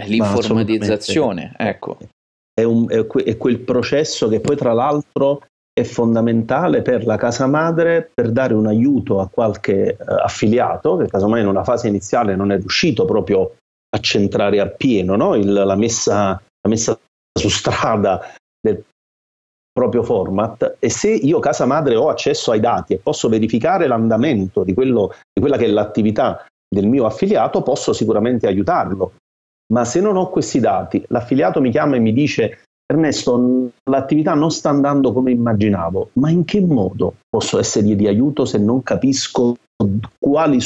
L'informatizzazione, ecco. È, un, è, que- è quel processo che poi tra l'altro è fondamentale per la casa madre per dare un aiuto a qualche eh, affiliato che casomai in una fase iniziale non è riuscito proprio a centrare appieno no? Il, la, messa, la messa su strada del proprio format e se io casa madre ho accesso ai dati e posso verificare l'andamento di, quello, di quella che è l'attività del mio affiliato posso sicuramente aiutarlo ma se non ho questi dati l'affiliato mi chiama e mi dice Ernesto, l'attività non sta andando come immaginavo, ma in che modo posso essergli di aiuto se non capisco quali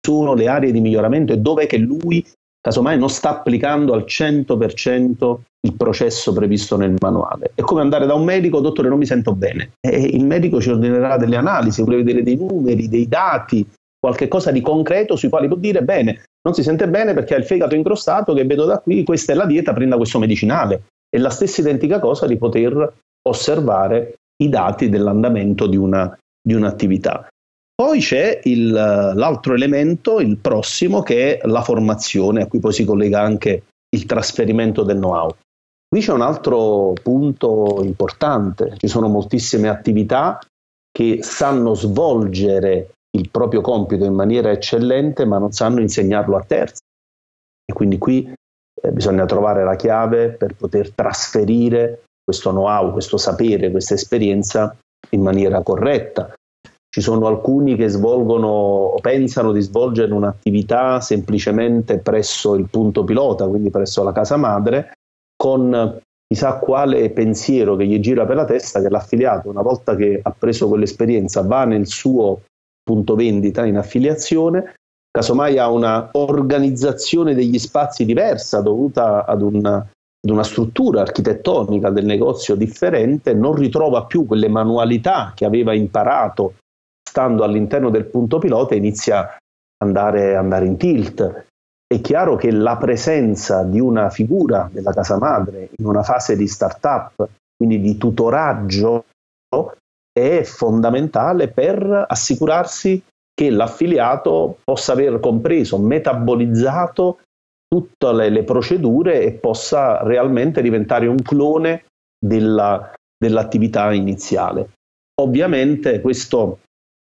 sono le aree di miglioramento e dove che lui, casomai, non sta applicando al 100% il processo previsto nel manuale? È come andare da un medico, dottore, non mi sento bene. E il medico ci ordinerà delle analisi, vuole vedere dei numeri, dei dati, qualche cosa di concreto sui quali può dire, bene, non si sente bene perché ha il fegato incrostato che vedo da qui, questa è la dieta, prenda questo medicinale. È la stessa identica cosa di poter osservare i dati dell'andamento di, una, di un'attività. Poi c'è il, l'altro elemento, il prossimo, che è la formazione, a cui poi si collega anche il trasferimento del know-how. Qui c'è un altro punto importante, ci sono moltissime attività che sanno svolgere il proprio compito in maniera eccellente, ma non sanno insegnarlo a terzi. E quindi qui eh, bisogna trovare la chiave per poter trasferire questo know-how, questo sapere, questa esperienza in maniera corretta. Ci sono alcuni che svolgono o pensano di svolgere un'attività semplicemente presso il punto pilota, quindi presso la casa madre, con chissà quale pensiero che gli gira per la testa che l'affiliato, una volta che ha preso quell'esperienza, va nel suo punto vendita in affiliazione, casomai ha una organizzazione degli spazi diversa dovuta ad una, ad una struttura architettonica del negozio differente, non ritrova più quelle manualità che aveva imparato stando all'interno del punto pilota e inizia a andare, andare in tilt. È chiaro che la presenza di una figura della casa madre in una fase di start-up, quindi di tutoraggio, è fondamentale per assicurarsi che l'affiliato possa aver compreso, metabolizzato tutte le, le procedure e possa realmente diventare un clone della, dell'attività iniziale. Ovviamente questo,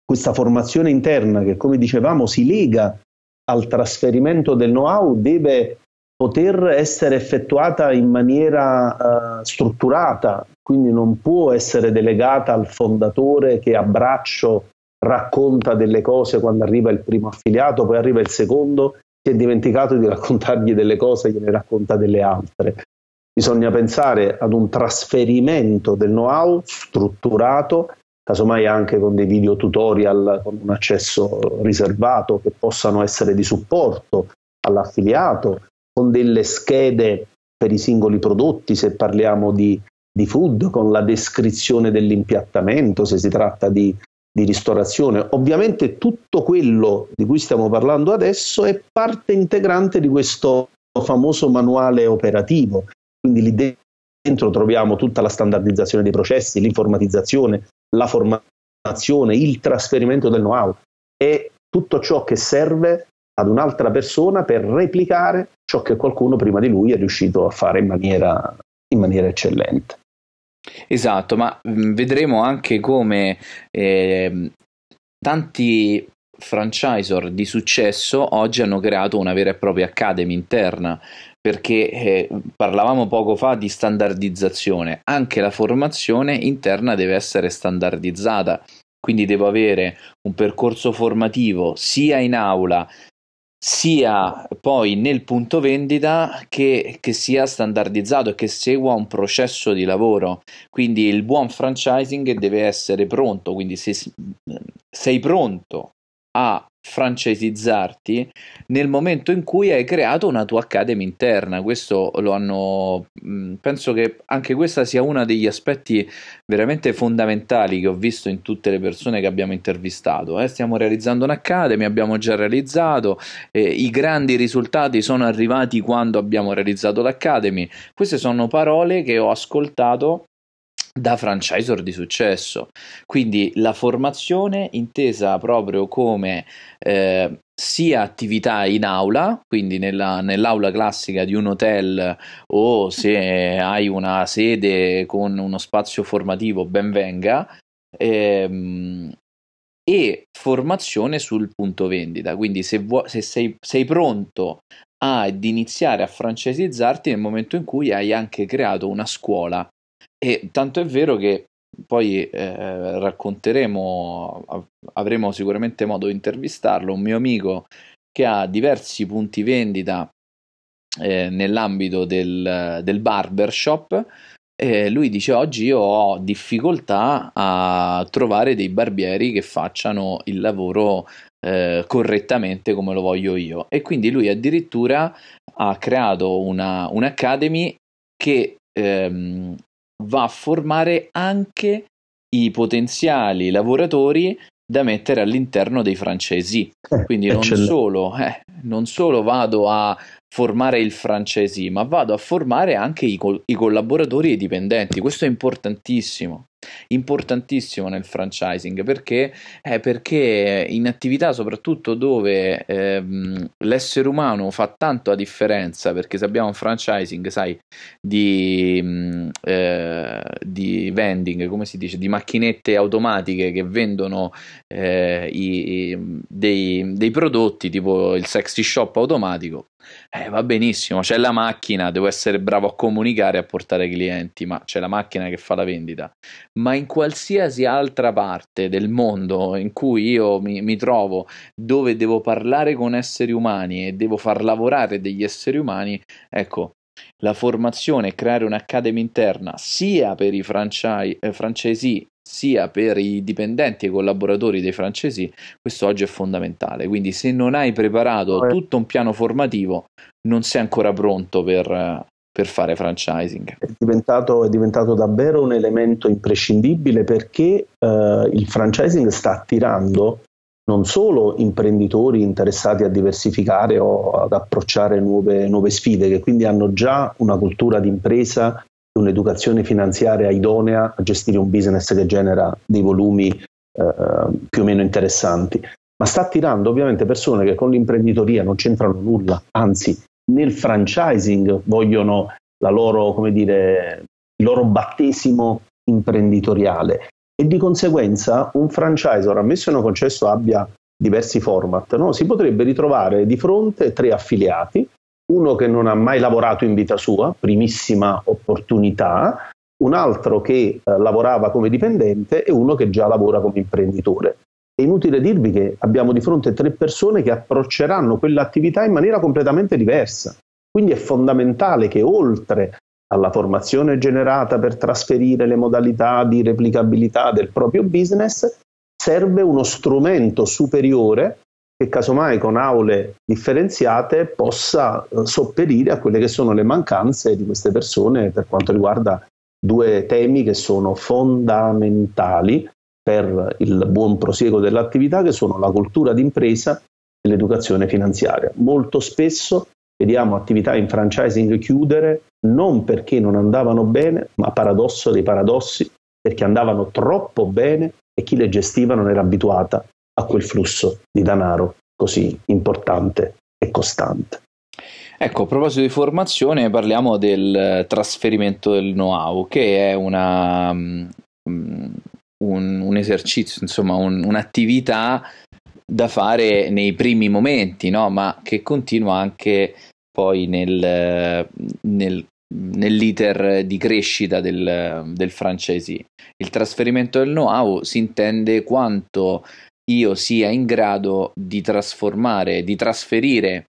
questa formazione interna che come dicevamo si lega al trasferimento del know-how deve poter essere effettuata in maniera uh, strutturata, quindi non può essere delegata al fondatore che a braccio racconta delle cose quando arriva il primo affiliato, poi arriva il secondo, si è dimenticato di raccontargli delle cose, gliene racconta delle altre. Bisogna pensare ad un trasferimento del know-how strutturato, casomai anche con dei video tutorial con un accesso riservato che possano essere di supporto all'affiliato, con delle schede per i singoli prodotti, se parliamo di, di food, con la descrizione dell'impiattamento, se si tratta di, di ristorazione. Ovviamente tutto quello di cui stiamo parlando adesso è parte integrante di questo famoso manuale operativo. Quindi lì dentro troviamo tutta la standardizzazione dei processi, l'informatizzazione, la formazione, il trasferimento del know-how e tutto ciò che serve ad un'altra persona per replicare ciò che qualcuno prima di lui è riuscito a fare in maniera, in maniera eccellente. Esatto, ma mh, vedremo anche come eh, tanti franchisor di successo oggi hanno creato una vera e propria academy interna perché eh, parlavamo poco fa di standardizzazione, anche la formazione interna deve essere standardizzata, quindi devo avere un percorso formativo sia in aula sia poi nel punto vendita che, che, sia standardizzato e che segua un processo di lavoro. Quindi il buon franchising deve essere pronto, quindi se sei pronto a francesizzarti nel momento in cui hai creato una tua academy interna. Questo lo hanno. Mm, penso che anche questo sia uno degli aspetti veramente fondamentali che ho visto in tutte le persone che abbiamo intervistato. Eh. Stiamo realizzando un'academy, abbiamo già realizzato, eh, i grandi risultati sono arrivati quando abbiamo realizzato l'academy. Queste sono parole che ho ascoltato da franchisor di successo. Quindi la formazione intesa proprio come eh, sia attività in aula, quindi nella, nell'aula classica di un hotel o se hai una sede con uno spazio formativo, ben venga, ehm, e formazione sul punto vendita. Quindi se, vuoi, se sei, sei pronto ad iniziare a francesizzarti nel momento in cui hai anche creato una scuola e tanto è vero che poi eh, racconteremo, avremo sicuramente modo di intervistarlo, un mio amico che ha diversi punti vendita eh, nell'ambito del, del barbershop. Eh, lui dice oggi io ho difficoltà a trovare dei barbieri che facciano il lavoro eh, correttamente come lo voglio io e quindi lui addirittura ha creato una, un'academy che ehm, va a formare anche i potenziali lavoratori da mettere all'interno dei francesi. Eh, Quindi non solo, eh, non solo, vado a formare il francesi, ma vado a formare anche i, col- i collaboratori e i dipendenti. Questo è importantissimo importantissimo nel franchising perché, eh, perché in attività soprattutto dove ehm, l'essere umano fa tanto la differenza perché se abbiamo un franchising sai di, mm, eh, di vending come si dice di macchinette automatiche che vendono eh, i, dei, dei prodotti tipo il sexy shop automatico eh, va benissimo, c'è la macchina, devo essere bravo a comunicare e a portare clienti, ma c'è la macchina che fa la vendita. Ma in qualsiasi altra parte del mondo in cui io mi, mi trovo, dove devo parlare con esseri umani e devo far lavorare degli esseri umani, ecco, la formazione e creare un'academy interna sia per i franchise, eh, sia per i dipendenti e i collaboratori dei francesi, questo oggi è fondamentale. Quindi se non hai preparato tutto un piano formativo, non sei ancora pronto per, per fare franchising. È diventato, è diventato, davvero un elemento imprescindibile perché eh, il franchising sta attirando non solo imprenditori interessati a diversificare o ad approcciare nuove, nuove sfide, che quindi hanno già una cultura d'impresa un'educazione finanziaria idonea a gestire un business che genera dei volumi eh, più o meno interessanti, ma sta attirando ovviamente persone che con l'imprenditoria non c'entrano nulla, anzi nel franchising vogliono loro, dire, il loro battesimo imprenditoriale. E di conseguenza un franchisor, ammesso e non concesso abbia diversi format, no? si potrebbe ritrovare di fronte tre affiliati, uno che non ha mai lavorato in vita sua, primissima opportunità, un altro che eh, lavorava come dipendente e uno che già lavora come imprenditore. È inutile dirvi che abbiamo di fronte tre persone che approcceranno quell'attività in maniera completamente diversa. Quindi è fondamentale che oltre alla formazione generata per trasferire le modalità di replicabilità del proprio business, serve uno strumento superiore che casomai con aule differenziate possa eh, sopperire a quelle che sono le mancanze di queste persone per quanto riguarda due temi che sono fondamentali per il buon prosieguo dell'attività, che sono la cultura d'impresa e l'educazione finanziaria. Molto spesso vediamo attività in franchising chiudere non perché non andavano bene, ma paradosso dei paradossi, perché andavano troppo bene e chi le gestiva non era abituata a quel flusso di denaro così importante e costante. Ecco, a proposito di formazione, parliamo del trasferimento del know-how, che è una, um, un, un, esercizio, insomma, un, un'attività da fare nei primi momenti, no? ma che continua anche poi nel, nel, nell'iter di crescita del, del franchisee. Il trasferimento del know-how si intende quanto io sia in grado di trasformare, di trasferire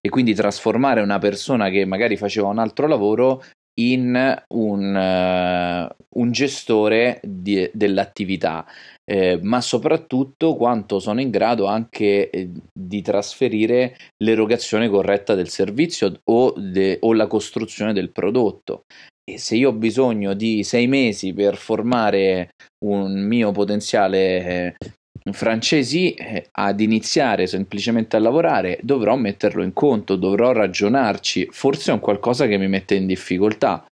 e quindi trasformare una persona che magari faceva un altro lavoro in un, uh, un gestore di, dell'attività, eh, ma soprattutto quanto sono in grado anche eh, di trasferire l'erogazione corretta del servizio o, de, o la costruzione del prodotto. E se io ho bisogno di sei mesi per formare un mio potenziale eh, francesi eh, ad iniziare semplicemente a lavorare dovrò metterlo in conto, dovrò ragionarci, forse è un qualcosa che mi mette in difficoltà.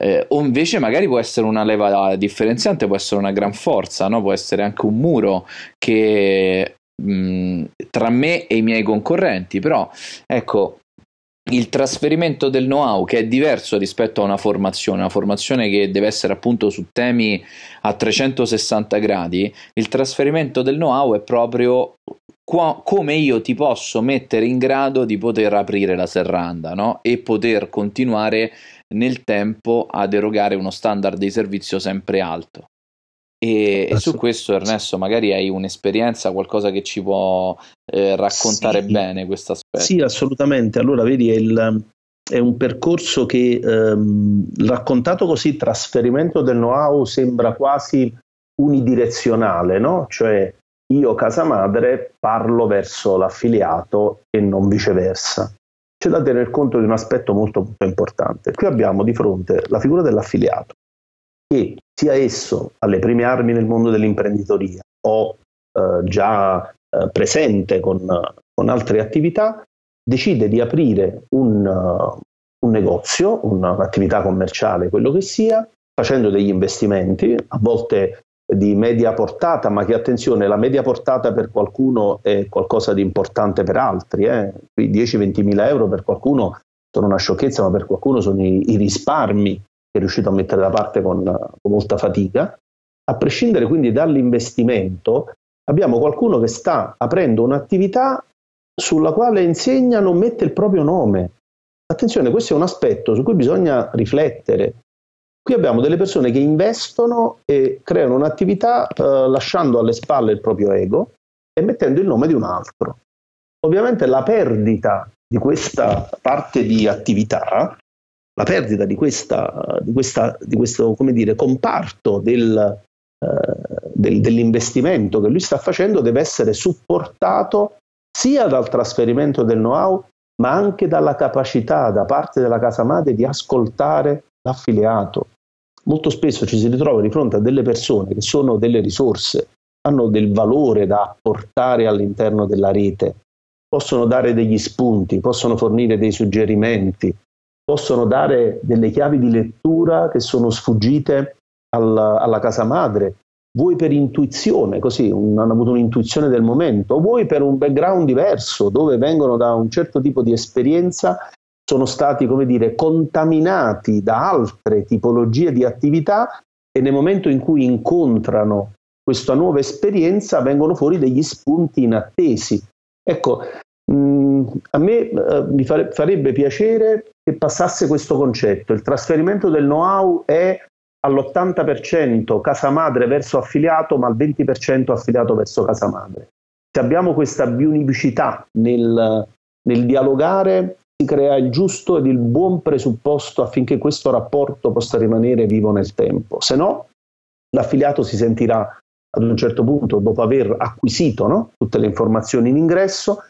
Eh, o invece magari può essere una leva differenziante, può essere una gran forza, no? può essere anche un muro che mh, tra me e i miei concorrenti, però ecco, il trasferimento del know-how che è diverso rispetto a una formazione, una formazione che deve essere appunto su temi a 360 gradi, il trasferimento del know-how è proprio qua, come io ti posso mettere in grado di poter aprire la serranda no? e poter continuare nel tempo ad erogare uno standard di servizio sempre alto. E, e, su questo Ernesto magari hai un'esperienza, qualcosa che ci può eh, raccontare sì, bene questo aspetto. Sì, assolutamente. Allora, vedi, è, il, è un percorso che ehm, raccontato così, trasferimento del know-how sembra quasi unidirezionale, no? Cioè io, casa madre, parlo verso l'affiliato e non viceversa. C'è da tener conto di un aspetto molto, molto importante. Qui abbiamo di fronte la figura dell'affiliato che sia esso alle prime armi nel mondo dell'imprenditoria o eh, già eh, presente con, con, altre attività, decide di aprire un, uh, un negozio, un'attività commerciale, quello che sia, facendo degli investimenti, a volte di media portata, ma che attenzione, la media portata per qualcuno è qualcosa di importante per altri, eh? 10-20 mila euro per qualcuno sono una sciocchezza, ma per qualcuno sono i, i risparmi è riuscito a mettere da parte con, con molta fatica. A prescindere quindi dall'investimento, abbiamo qualcuno che sta aprendo un'attività sulla quale insegna non mette il proprio nome. Attenzione, questo è un aspetto su cui bisogna riflettere. Qui abbiamo delle persone che investono e creano un'attività eh, lasciando alle spalle il proprio ego e mettendo il nome di un altro. Ovviamente la perdita di questa parte di attività la perdita di, questa, di, questa, di questo dire, comparto del, eh, del, dell'investimento che lui sta facendo deve essere supportato sia dal trasferimento del know-how, ma anche dalla capacità da parte della casa madre di ascoltare l'affiliato. Molto spesso ci si ritrova di fronte a delle persone che sono delle risorse, hanno del valore da apportare all'interno della rete, possono dare degli spunti, possono fornire dei suggerimenti, possono dare delle chiavi di lettura che sono sfuggite alla, alla casa madre, vuoi per intuizione, così un, hanno avuto un'intuizione del momento, vuoi per un background diverso, dove vengono da un certo tipo di esperienza sono stati, come dire, contaminati da altre tipologie di attività e nel momento in cui incontrano questa nuova esperienza vengono fuori degli spunti inattesi. Ecco, mm, a me eh, mi fare, farebbe piacere che passasse questo concetto. Il trasferimento del know-how è all'80% casa madre verso affiliato, ma al 20% affiliato verso casa madre. Se abbiamo questa biunivicità nel, nel dialogare, si crea il giusto ed il buon presupposto affinché questo rapporto possa rimanere vivo nel tempo. Se no, l'affiliato si sentirà ad un certo punto, dopo aver acquisito no, tutte le informazioni in ingresso,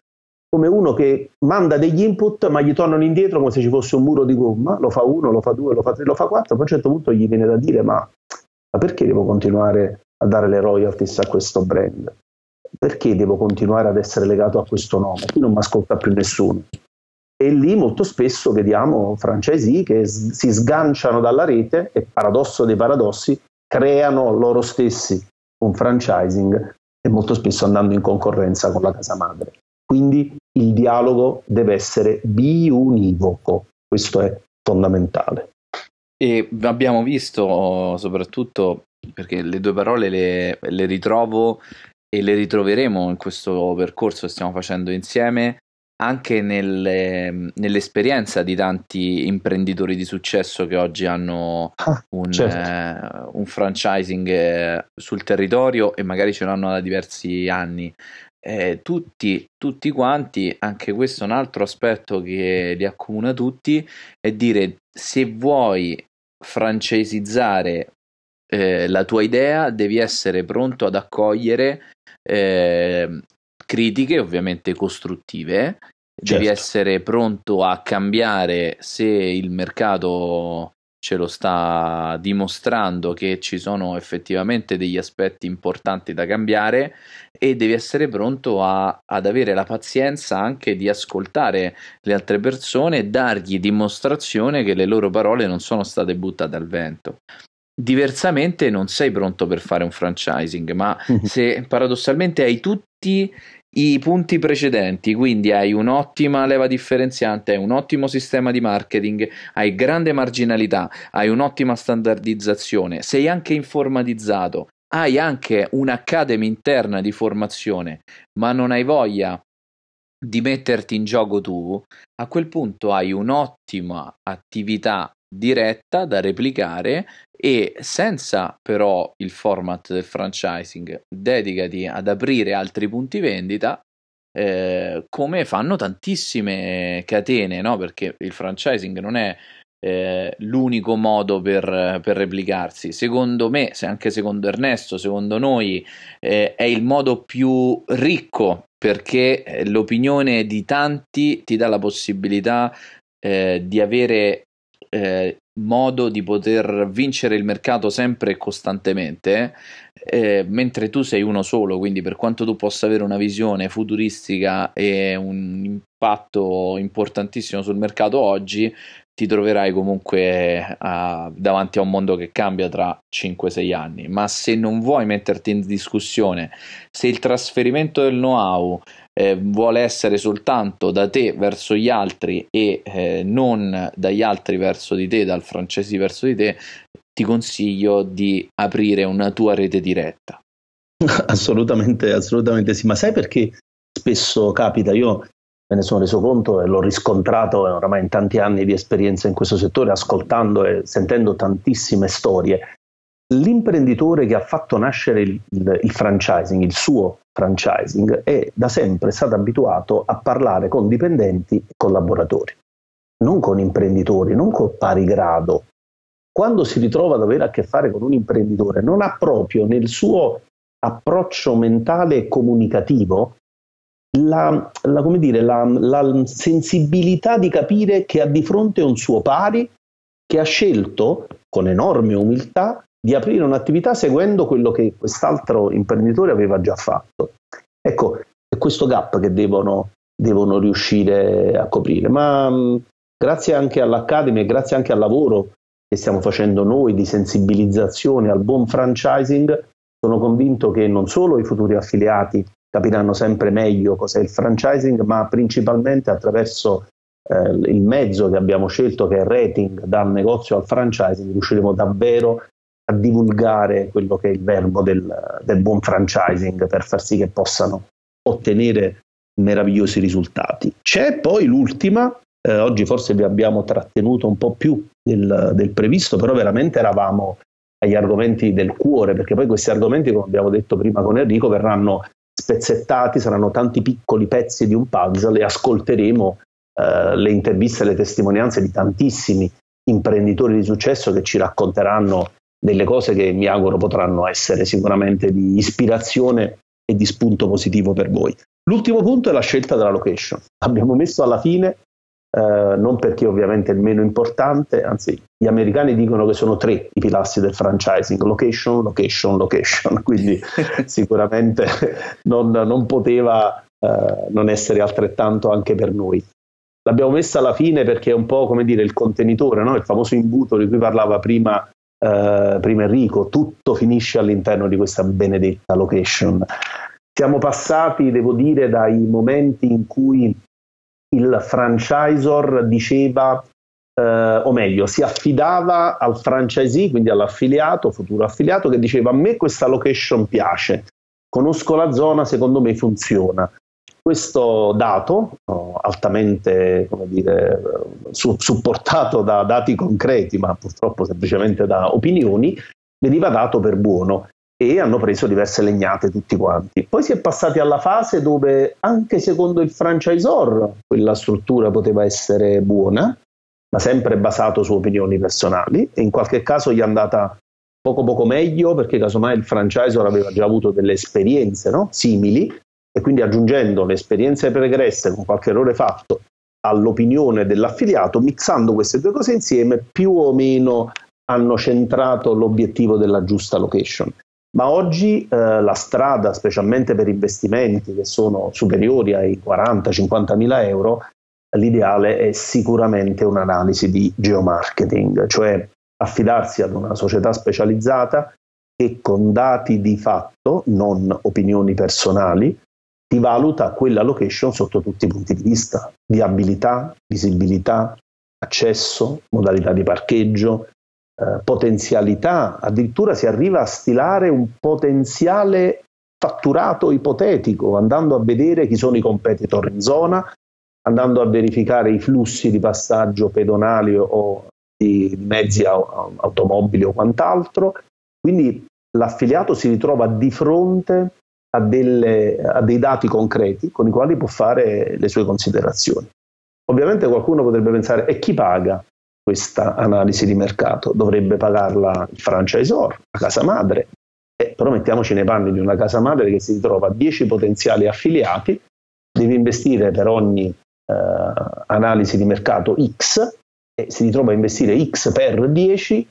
come uno che manda degli input ma gli tornano indietro come se ci fosse un muro di gomma, lo fa uno, lo fa due, lo fa tre, lo fa quattro, poi a un certo punto gli viene da dire ma, ma perché devo continuare a dare le royalties a questo brand? Perché devo continuare ad essere legato a questo nome? Qui non mi ascolta più nessuno. E lì molto spesso vediamo francesi che si sganciano dalla rete e, paradosso dei paradossi, creano loro stessi un franchising e molto spesso andando in concorrenza con la casa madre. Quindi il dialogo deve essere biunivoco, questo è fondamentale. E abbiamo visto soprattutto perché le due parole le, le ritrovo e le ritroveremo in questo percorso che stiamo facendo insieme anche nelle, nell'esperienza di tanti imprenditori di successo che oggi hanno ah, un, certo. eh, un franchising eh, sul territorio e magari ce l'hanno da diversi anni. Eh, tutti, tutti quanti, anche questo è un altro aspetto che li accomuna tutti, è dire se vuoi francesizzare eh, la tua idea devi essere pronto ad accogliere eh, critiche ovviamente costruttive, certo. devi essere pronto a cambiare se il mercato ce lo sta dimostrando che ci sono effettivamente degli aspetti importanti da cambiare e devi essere pronto a, ad avere la pazienza anche di ascoltare le altre persone e dargli dimostrazione che le loro parole non sono state buttate al vento. Diversamente non sei pronto per fare un franchising, ma se paradossalmente hai tutti i punti precedenti, quindi hai un'ottima leva differenziante, hai un ottimo sistema di marketing, hai grande marginalità, hai un'ottima standardizzazione, sei anche informatizzato, hai anche un'academy interna di formazione, ma non hai voglia di metterti in gioco tu, a quel punto hai un'ottima attività diretta da replicare e senza però il format del franchising dedicati ad aprire altri punti vendita eh, come fanno tantissime catene no? perché il franchising non è eh, l'unico modo per, per, replicarsi secondo me anche secondo Ernesto secondo noi eh, è il modo più ricco perché eh, l'opinione di tanti ti dà la possibilità eh, di avere eh, modo di poter vincere il mercato sempre e costantemente, eh, mentre tu sei uno solo, quindi per quanto tu possa avere una visione futuristica e un impatto importantissimo sul mercato oggi, ti troverai comunque uh, davanti a un mondo che cambia tra 5-6 anni, ma se non vuoi metterti in discussione, se il trasferimento del know-how eh, vuole essere soltanto da te verso gli altri e eh, non dagli altri verso di te, dal francesi verso di te, ti consiglio di aprire una tua rete diretta. Assolutamente, assolutamente sì, ma sai perché spesso capita, io me ne sono reso conto e l'ho riscontrato oramai in tanti anni di esperienza in questo settore, ascoltando e sentendo tantissime storie. L'imprenditore che ha fatto nascere il, il, il franchising, il suo franchising, è da sempre stato abituato a parlare con dipendenti e collaboratori, non con imprenditori, non con pari grado. Quando si ritrova ad avere a che fare con un imprenditore, non ha proprio nel suo approccio mentale e comunicativo la, la, dire, la, la sensibilità di capire che ha di fronte un suo pari che ha scelto con enorme umiltà di aprire un'attività seguendo quello che quest'altro imprenditore aveva già fatto. Ecco, è questo gap che devono, devono riuscire a coprire. Ma mh, grazie anche all'Academy e grazie anche al lavoro che stiamo facendo noi di sensibilizzazione al buon franchising, sono convinto che non solo i futuri affiliati capiranno sempre meglio cos'è il franchising, ma principalmente attraverso eh, il mezzo che abbiamo scelto, che è rating dal negozio al franchising, riusciremo davvero a divulgare quello che è il verbo del, del buon franchising per far sì che possano ottenere meravigliosi risultati. C'è poi l'ultima, eh, oggi forse vi abbiamo trattenuto un po' più del, del, previsto, però veramente eravamo agli argomenti del cuore, perché poi questi argomenti, come abbiamo detto prima con Enrico, verranno spezzettati, saranno tanti piccoli pezzi di un puzzle e ascolteremo eh, le interviste le testimonianze di tantissimi imprenditori di successo che ci racconteranno delle cose che mi auguro potranno essere sicuramente di ispirazione e di spunto positivo per voi. L'ultimo punto è la scelta della location. Abbiamo messo alla fine, eh, non perché ovviamente è il meno importante, anzi gli americani dicono che sono tre i pilastri del franchising, location, location, location, quindi sicuramente non, non poteva eh, non essere altrettanto anche per noi. L'abbiamo messa alla fine perché è un po' come dire il contenitore, no? il famoso imbuto di cui parlava prima eh, prima Enrico, tutto finisce all'interno di questa benedetta location. Siamo passati, devo dire, dai momenti in cui il franchisor diceva, eh, o meglio, si affidava al franchisee, quindi all'affiliato, futuro affiliato, che diceva a me questa location piace, conosco la zona, secondo me funziona. Questo dato, altamente dire, su, supportato da dati concreti, ma purtroppo semplicemente da opinioni, veniva dato per buono e hanno preso diverse legnate tutti quanti. Poi si è passati alla fase dove anche secondo il franchisor quella struttura poteva essere buona, ma sempre basato su opinioni personali e in qualche caso gli è andata poco poco meglio perché casomai il franchisor aveva già avuto delle esperienze no? simili e quindi aggiungendo le esperienze pregresse con qualche errore fatto all'opinione dell'affiliato, mixando queste due cose insieme, più o meno hanno centrato l'obiettivo della giusta location. Ma oggi eh, la strada, specialmente per investimenti che sono superiori ai 40-50 mila euro, l'ideale è sicuramente un'analisi di geomarketing, cioè affidarsi ad una società specializzata che con dati di fatto, non opinioni personali, ti valuta quella location sotto tutti i punti di vista, viabilità, visibilità, accesso, modalità di parcheggio, eh, potenzialità, addirittura si arriva a stilare un potenziale fatturato ipotetico, andando a vedere chi sono i competitor in zona, andando a verificare i flussi di passaggio pedonali o di mezzi automobili o quant'altro. Quindi l'affiliato si ritrova di fronte a, delle, a dei dati concreti con i quali può fare le sue considerazioni. Ovviamente qualcuno potrebbe pensare e chi paga questa analisi di mercato? Dovrebbe pagarla il franchisor, la casa madre. Eh, però mettiamoci nei panni di una casa madre che si ritrova 10 potenziali affiliati, deve investire per ogni eh, analisi di mercato X e si ritrova a investire X per 10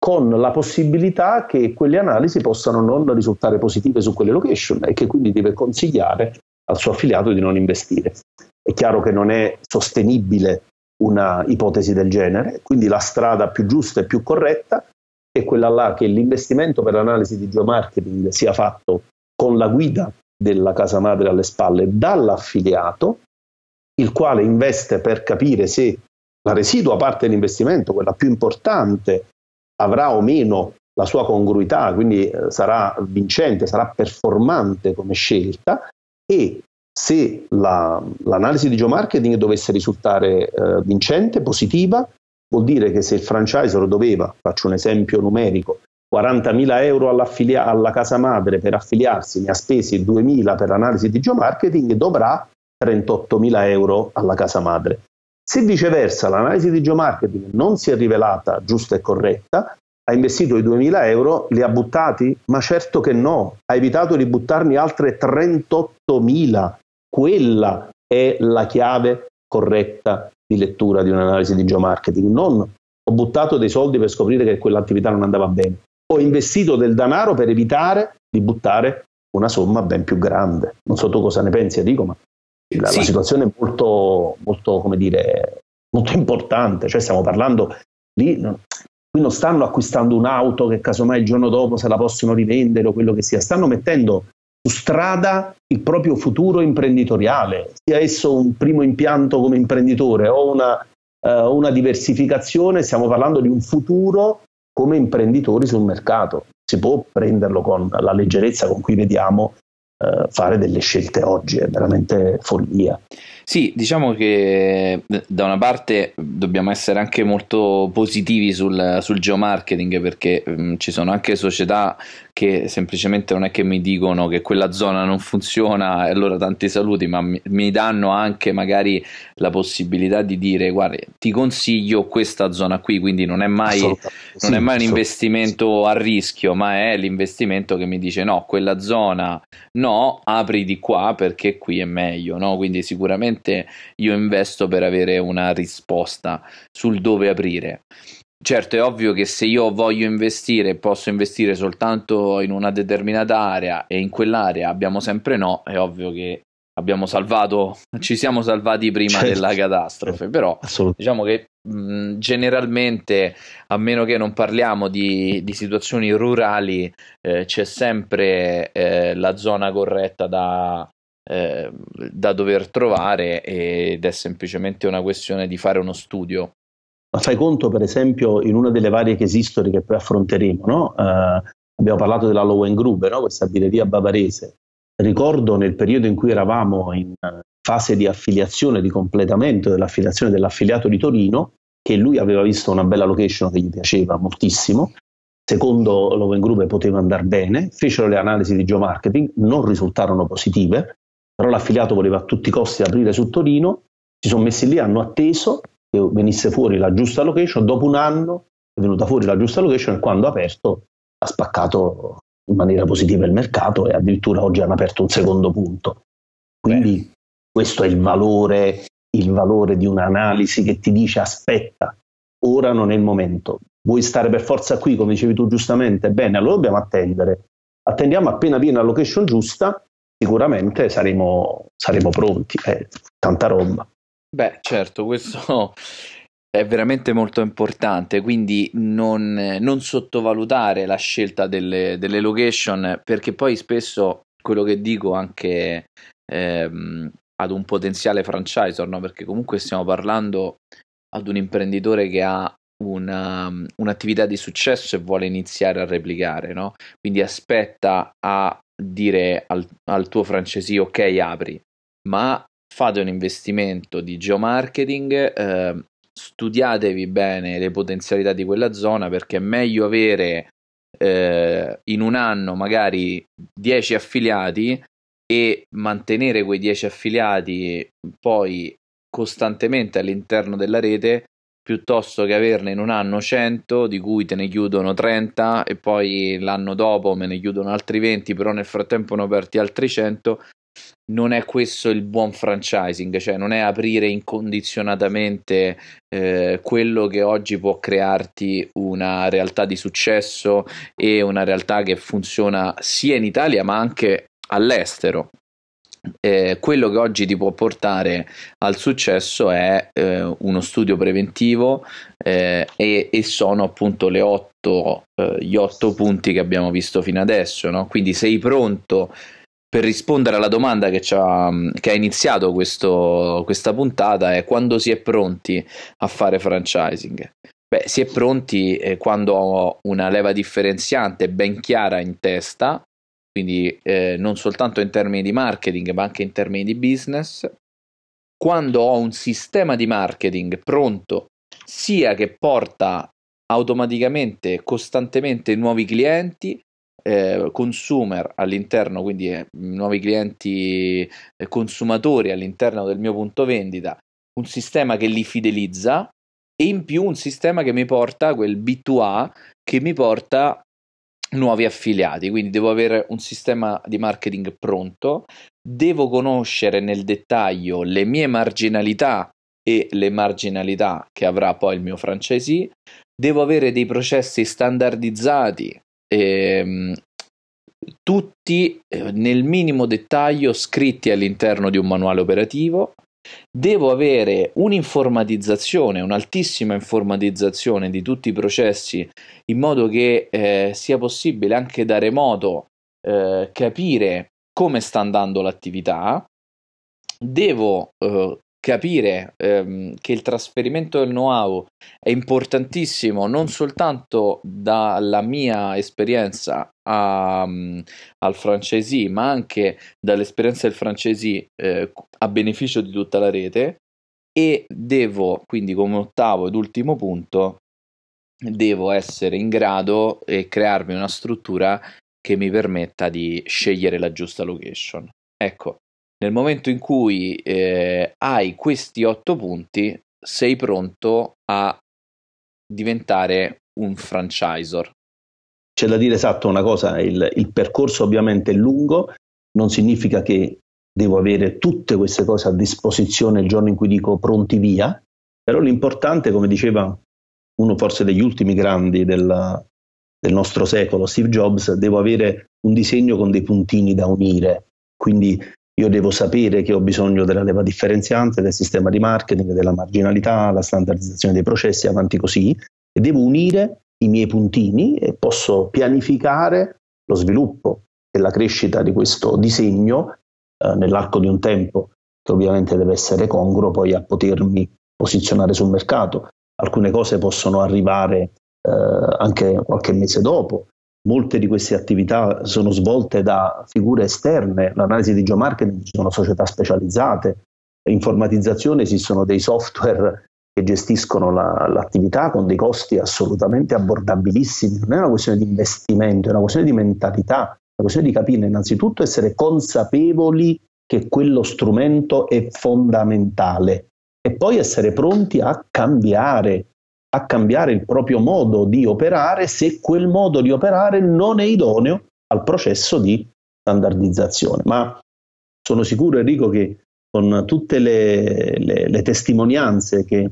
con la possibilità che quelle analisi possano non risultare positive su quelle location e che quindi deve consigliare al suo affiliato di non investire. È chiaro che non è sostenibile una ipotesi del genere, quindi la strada più giusta e più corretta è quella là che l'investimento per l'analisi di geomarketing sia fatto con la guida della casa madre alle spalle dall'affiliato, il quale investe per capire se la residua parte dell'investimento, quella più importante, avrà o meno la sua congruità, quindi eh, sarà vincente, sarà performante come scelta e se la, l'analisi di geomarketing dovesse risultare eh, vincente, positiva, vuol dire che se il franchisor doveva, faccio un esempio numerico, 40.000 euro alla casa madre per affiliarsi, ne ha spesi 2.000 per l'analisi di geomarketing, dovrà 38.000 euro alla casa madre. Se viceversa l'analisi di geomarketing non si è rivelata giusta e corretta, ha investito i 2.000 euro, li ha buttati? Ma certo che no, ha evitato di buttarne altre 38.000. Quella è la chiave corretta di lettura di un'analisi di geomarketing. Non ho buttato dei soldi per scoprire che quell'attività non andava bene. Ho investito del denaro per evitare di buttare una somma ben più grande. Non so tu cosa ne pensi, Enrico, ma la, sì. la situazione è molto, molto, come dire, molto importante, cioè stiamo parlando di, qui non stanno acquistando un'auto che casomai il giorno dopo se la possono rivendere o quello che sia, stanno mettendo su strada il proprio futuro imprenditoriale, sia esso un primo impianto come imprenditore o una, uh, una diversificazione, stiamo parlando di un futuro come imprenditori sul mercato. Si può prenderlo con la leggerezza con cui vediamo uh, fare delle scelte oggi, è veramente follia. Sì, diciamo che da una parte dobbiamo essere anche molto positivi sul, sul geomarketing perché mh, ci sono anche società che semplicemente non è che mi dicono che quella zona non funziona e allora tanti saluti, ma mi, mi danno anche magari la possibilità di dire guarda ti consiglio questa zona qui, quindi non è mai, non sì, è mai un investimento a rischio, ma è l'investimento che mi dice no, quella zona no, apri di qua perché qui è meglio, no? quindi sicuramente sicuramente io investo per avere una risposta sul dove aprire. Certo, è ovvio che se io voglio investire, posso investire soltanto in una determinata area e in quell'area abbiamo sempre no, è ovvio che abbiamo salvato, ci siamo salvati prima certo. della catastrofe, però diciamo che mh, generalmente, a meno che non parliamo di, di situazioni rurali, eh, c'è sempre eh, la zona corretta da, eh, da dover trovare ed è semplicemente una questione di fare uno studio. Ma fai conto, per esempio, in una delle varie case history che poi affronteremo, no? eh, abbiamo parlato della Lohengruber, no? questa birreria bavarese. Ricordo nel periodo in cui eravamo in fase di affiliazione, di completamento dell'affiliazione dell'affiliato di Torino, che lui aveva visto una bella location che gli piaceva moltissimo, secondo Lohengruber poteva andare bene, fecero le analisi di geomarketing, non risultarono positive, però l'affiliato voleva a tutti i costi aprire su Torino, si sono messi lì, hanno atteso che venisse fuori la giusta location, dopo un anno è venuta fuori la giusta location e quando ha aperto ha spaccato in maniera positiva il mercato e addirittura oggi hanno aperto un secondo punto. Quindi Beh. questo è il valore, il valore di un'analisi che ti dice aspetta, ora non è il momento. Vuoi stare per forza qui, come dicevi tu giustamente? Bene, allora dobbiamo attendere. Attendiamo appena viene la location giusta sicuramente saremo, saremo pronti. È tanta roba. Beh, certo, questo è veramente molto importante, quindi non, non sottovalutare la scelta delle, delle, location, perché poi spesso quello che dico anche ehm, ad un potenziale franchisor, no? perché comunque stiamo parlando ad un imprenditore che ha una, un'attività di successo e vuole iniziare a replicare, no? quindi aspetta a dire al, al tuo francesi ok apri, ma fate un investimento di geomarketing, eh, studiatevi bene le potenzialità di quella zona perché è meglio avere eh, in un anno magari 10 affiliati e mantenere quei 10 affiliati poi costantemente all'interno della rete piuttosto che averne in un anno 100 di cui te ne chiudono 30 e poi l'anno dopo me ne chiudono altri 20 però nel frattempo ne ho aperti altri 100 non è questo il buon franchising, cioè non è aprire incondizionatamente eh, quello che oggi può crearti una realtà di successo e una realtà che funziona sia in Italia ma anche all'estero eh, quello che oggi ti può portare al successo è eh, uno studio preventivo eh, e, e, sono appunto le otto, eh, gli otto punti che abbiamo visto fino adesso. No? Quindi sei pronto per rispondere alla domanda che, ha, che ha iniziato questo, questa puntata è quando si è pronti a fare franchising. Beh, si è pronti eh, quando ho una leva differenziante ben chiara in testa, quindi eh, non soltanto in termini di marketing ma anche in termini di business. Quando ho un sistema di marketing pronto, sia che porta automaticamente, costantemente nuovi clienti, eh, consumer all'interno, quindi eh, nuovi clienti eh, consumatori all'interno del mio punto vendita, un sistema che li fidelizza e in più un sistema che mi porta quel B2A che mi porta nuovi affiliati, quindi devo avere un sistema di marketing pronto, devo conoscere nel dettaglio le mie marginalità e le marginalità che avrà poi il mio franchisee, devo avere dei processi standardizzati, ehm, tutti eh, nel minimo dettaglio scritti all'interno di un manuale operativo, devo avere un'informatizzazione, un'altissima informatizzazione di tutti i processi in modo che eh, sia possibile anche da remoto eh, capire come sta andando l'attività, devo eh, capire ehm, che il trasferimento del know-how è importantissimo non soltanto dalla mia esperienza a, um, al francesi, ma anche dall'esperienza del francesi eh, a beneficio di tutta la rete e devo quindi come ottavo ed ultimo punto devo essere in grado e crearmi una struttura che mi permetta di scegliere la giusta location. Ecco, nel momento in cui eh, hai questi otto punti, sei pronto a diventare un franchisor. C'è da dire esatto una cosa, il, il percorso ovviamente è lungo, non significa che devo avere tutte queste cose a disposizione il giorno in cui dico pronti via, però l'importante, come diceva uno forse degli ultimi grandi del, del nostro secolo, Steve Jobs, devo avere un disegno con dei puntini da unire, quindi io devo sapere che ho bisogno della leva differenziante, del sistema di marketing, della marginalità, la standardizzazione dei processi, avanti così, e devo unire i miei puntini e posso pianificare lo sviluppo e la crescita di questo disegno eh, nell'arco di un tempo che ovviamente deve essere congruo poi a potermi posizionare sul mercato. Alcune cose possono arrivare eh, anche qualche mese dopo, Molte di queste attività sono svolte da figure esterne, l'analisi di geomarketing ci sono società specializzate, informatizzazione esistono dei software che gestiscono la, l'attività con dei costi assolutamente abbordabilissimi. Non è una questione di investimento, è una questione di mentalità, è una questione di capire innanzitutto essere consapevoli che quello strumento è fondamentale e poi essere pronti a cambiare a cambiare il proprio modo di operare se quel modo di operare non è idoneo al processo di standardizzazione. Ma sono sicuro, Enrico, che con tutte le, le, le testimonianze che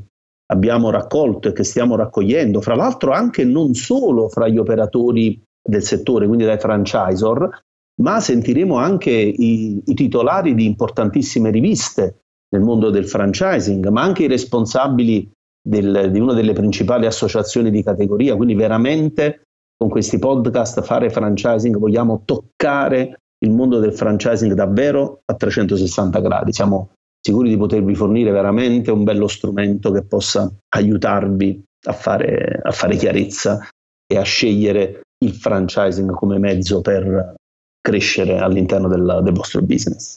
abbiamo raccolto e che stiamo raccogliendo, fra l'altro anche non solo fra gli operatori del settore, quindi dai franchisor, ma sentiremo anche i, i titolari di importantissime riviste nel mondo del franchising, ma anche i responsabili del, di una delle principali associazioni di categoria, quindi veramente con questi podcast fare franchising vogliamo toccare il mondo del franchising davvero a 360 gradi. Siamo sicuri di potervi fornire veramente un bello strumento che possa aiutarvi a fare, a fare chiarezza e a scegliere il franchising come mezzo per crescere all'interno del, del vostro business.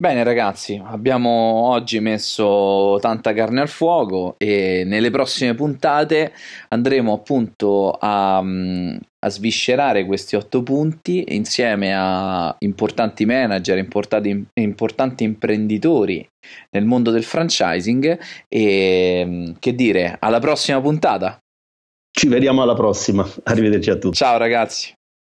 Bene ragazzi, abbiamo oggi messo tanta carne al fuoco e nelle prossime puntate andremo appunto a, mm, a sviscerare questi otto punti insieme a importanti manager, importanti, importanti imprenditori nel mondo del franchising e mm, che dire, alla prossima puntata. Ci vediamo alla prossima, arrivederci a tutti. Ciao ragazzi.